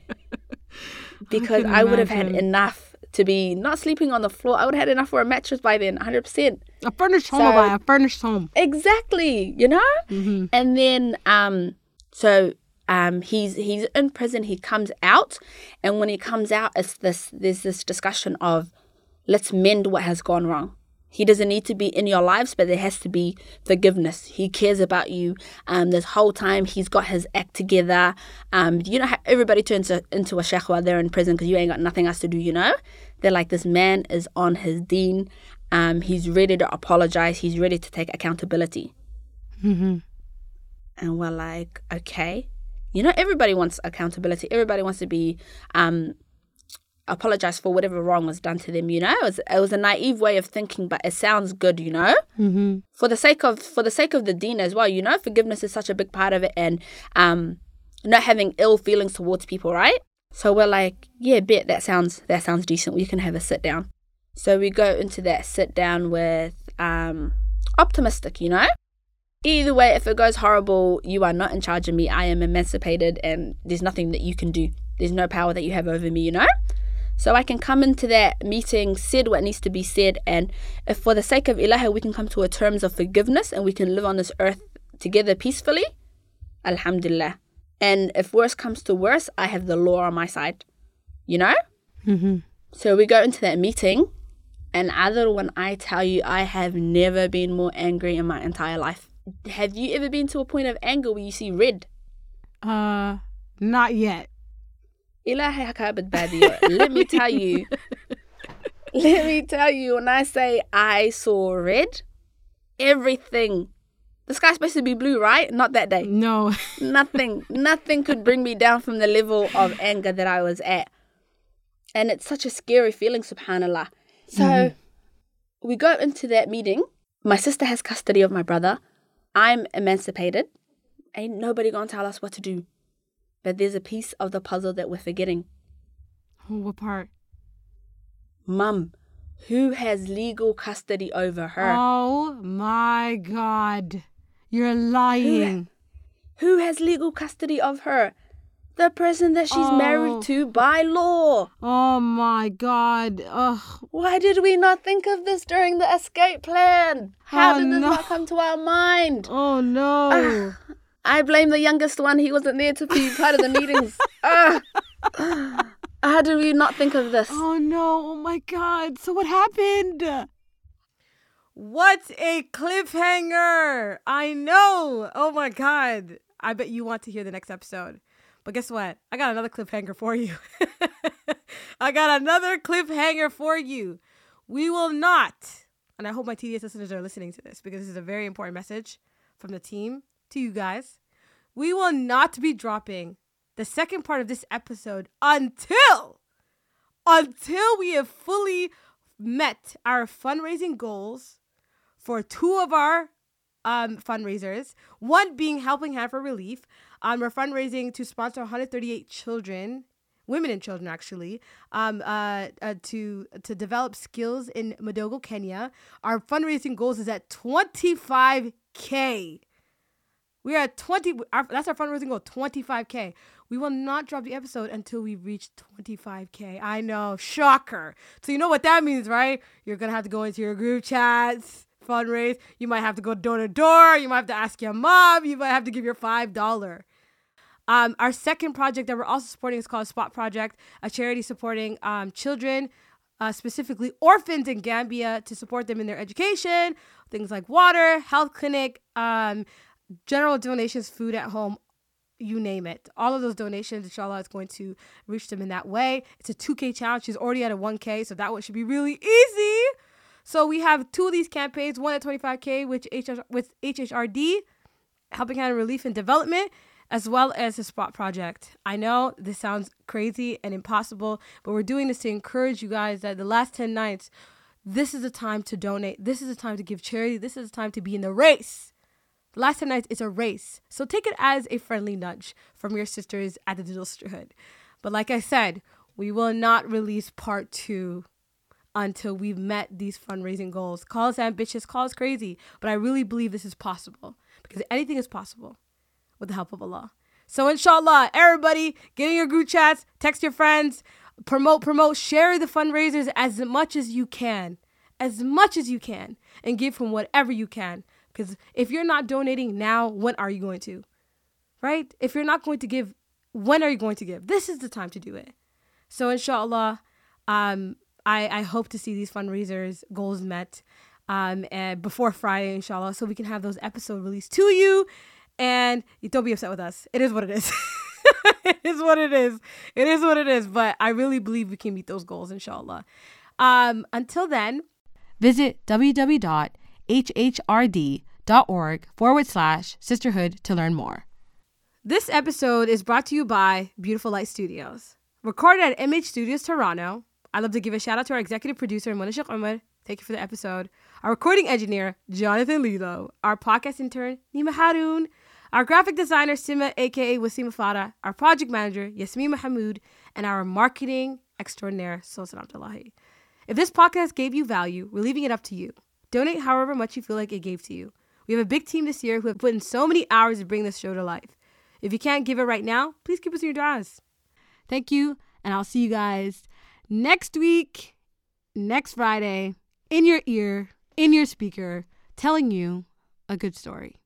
Speaker 3: [LAUGHS] because
Speaker 2: can
Speaker 3: I, would have had enough to be not sleeping on the floor. I would have had enough for a mattress by then, hundred percent.
Speaker 2: A furnished home,
Speaker 3: So-
Speaker 2: by a furnished home.
Speaker 3: Exactly, you know?
Speaker 2: Mm-hmm.
Speaker 3: And then um so um he's he's in prison, he comes out, and when he comes out it's this there's this discussion of let's mend what has gone wrong. He doesn't need to be in your lives, but there has to be forgiveness. He cares about you. Um, this whole time he's got his act together. Um, you know how everybody turns into a sheikh while they're in prison because you ain't got nothing else to do. You know, they're like this man is on his deen. Um, he's ready to apologize. He's ready to take accountability.
Speaker 2: Mm-hmm.
Speaker 3: And we're like, okay, you know, everybody wants accountability. Everybody wants to be um, apologize for whatever wrong was done to them. You know, it was, it was a naive way of thinking, but it sounds good. You know,
Speaker 2: Mm-hmm.
Speaker 3: for the sake of for the sake of the deen as well. You know, forgiveness is such a big part of it, and um, not having ill feelings towards people, right? So we're like, yeah, bet that sounds that sounds decent. We can have a sit down. So we go into that sit down with um, optimistic, you know. Either way, if it goes horrible, you are not in charge of me. I am emancipated, and there's nothing that you can do. There's no power that you have over me, you know. So I can come into that meeting, said what needs to be said, and if for the sake of Ilahi we can come to a terms of forgiveness and we can live on this earth together peacefully, Alhamdulillah. And if worse comes to worse, I have the law on my side. You know?
Speaker 2: Mm-hmm.
Speaker 3: So we go into that meeting, and other when I tell you I have never been more angry in my entire life. Have you ever been to a point of anger where you see red?
Speaker 2: Uh, not yet.
Speaker 3: Ilahi hakabad badir. Let me tell you. [LAUGHS] Let me tell you, when I say I saw red, everything. The sky's supposed to be blue, right? Not that day.
Speaker 2: No. [LAUGHS]
Speaker 3: nothing, nothing could bring me down from the level of anger that I was at. And it's such a scary feeling, subhanAllah. So mm-hmm. we go into that meeting. My sister has custody of my brother. I'm emancipated. Ain't nobody gonna tell us what to do. But there's a piece of the puzzle that we're forgetting.
Speaker 2: Oh, what part?
Speaker 3: Mum, who has legal custody over her?
Speaker 2: Oh my God. You're lying.
Speaker 3: Who who has legal custody of her? The person that she's
Speaker 2: Oh.
Speaker 3: married to by law.
Speaker 2: Oh my God. Ugh.
Speaker 3: Why did we not think of this during the escape plan? How
Speaker 2: Oh,
Speaker 3: did this
Speaker 2: no.
Speaker 3: not come to our mind?
Speaker 2: Oh no.
Speaker 3: Ah, I blame the youngest one. He wasn't there to be part of the meetings. [LAUGHS] Ah. How did we not think of this?
Speaker 2: Oh no. Oh my God. So what happened? What a cliffhanger. I know. Oh my God. I bet you want to hear the next episode. But guess what? I got another cliffhanger for you. [LAUGHS] I got another cliffhanger for you. We will not, and I hope my TDS listeners are listening to this because this is a very important message from the team to you guys. We will not be dropping the second part of this episode until until we have fully met our fundraising goals for two of our um, fundraisers. One being Helping Hand for Relief. Um, we're fundraising to sponsor 138 children women and children actually, um, uh, uh, to to develop skills in Madogo, Kenya. Our fundraising goals is at 25k. We are at 20. Our, that's our fundraising goal, 25k. We will not drop the episode until we reach 25k. I know, shocker. So you know what that means, right? You're gonna have to go into your group chats fundraise. You might have to go door to door. You might have to ask your mom. You might have to give your five dollar. Um, our second project that we're also supporting is called Spot Project, a charity supporting um, children, uh, specifically orphans in Gambia, to support them in their education, things like water, health clinic, um, general donations, food at home, you name it. All of those donations, inshallah, is going to reach them in that way. It's a 2K challenge. She's already at a 1K, so that one should be really easy. So we have two of these campaigns, one at 25K which HR, with HHRD, Helping Hand Relief and Development, as well as the Spot Project. I know this sounds crazy and impossible, but we're doing this to encourage you guys that the last 10 nights, this is the time to donate. This is the time to give charity. This is the time to be in the race. Last 10 nights is a race. So take it as a friendly nudge from your sisters at the Digital Sisterhood. But like I said, we will not release part two until we've met these fundraising goals. Call us ambitious, call us crazy, but I really believe this is possible because anything is possible with the help of Allah. So inshallah, everybody get in your group chats, text your friends, promote, promote, share the fundraisers as much as you can, as much as you can, and give from whatever you can. Because if you're not donating now, when are you going to? Right? If you're not going to give, when are you going to give? This is the time to do it. So inshallah, um, I, I hope to see these fundraisers goals met um, and before Friday, inshallah, so we can have those episodes released to you. And don't be upset with us. It is what it is. [LAUGHS] it is what it is. It is what it is. But I really believe we can meet those goals, inshallah. Um, until then,
Speaker 1: visit www.hhrd.org forward slash sisterhood to learn more.
Speaker 2: This episode is brought to you by Beautiful Light Studios. Recorded at Image Studios Toronto, I'd love to give a shout out to our executive producer, Mona Sheikh Umar. Thank you for the episode. Our recording engineer, Jonathan Lilo. Our podcast intern, Nima Haroon. Our graphic designer, Sima, aka Wasima Fada. Our project manager, Yasmin Mahmoud. And our marketing extraordinaire, Sultan Abdullahi. If this podcast gave you value, we're leaving it up to you. Donate however much you feel like it gave to you. We have a big team this year who have put in so many hours to bring this show to life. If you can't give it right now, please keep us in your du'as.
Speaker 1: Thank you, and I'll see you guys next week, next Friday, in your ear, in your speaker, telling you a good story.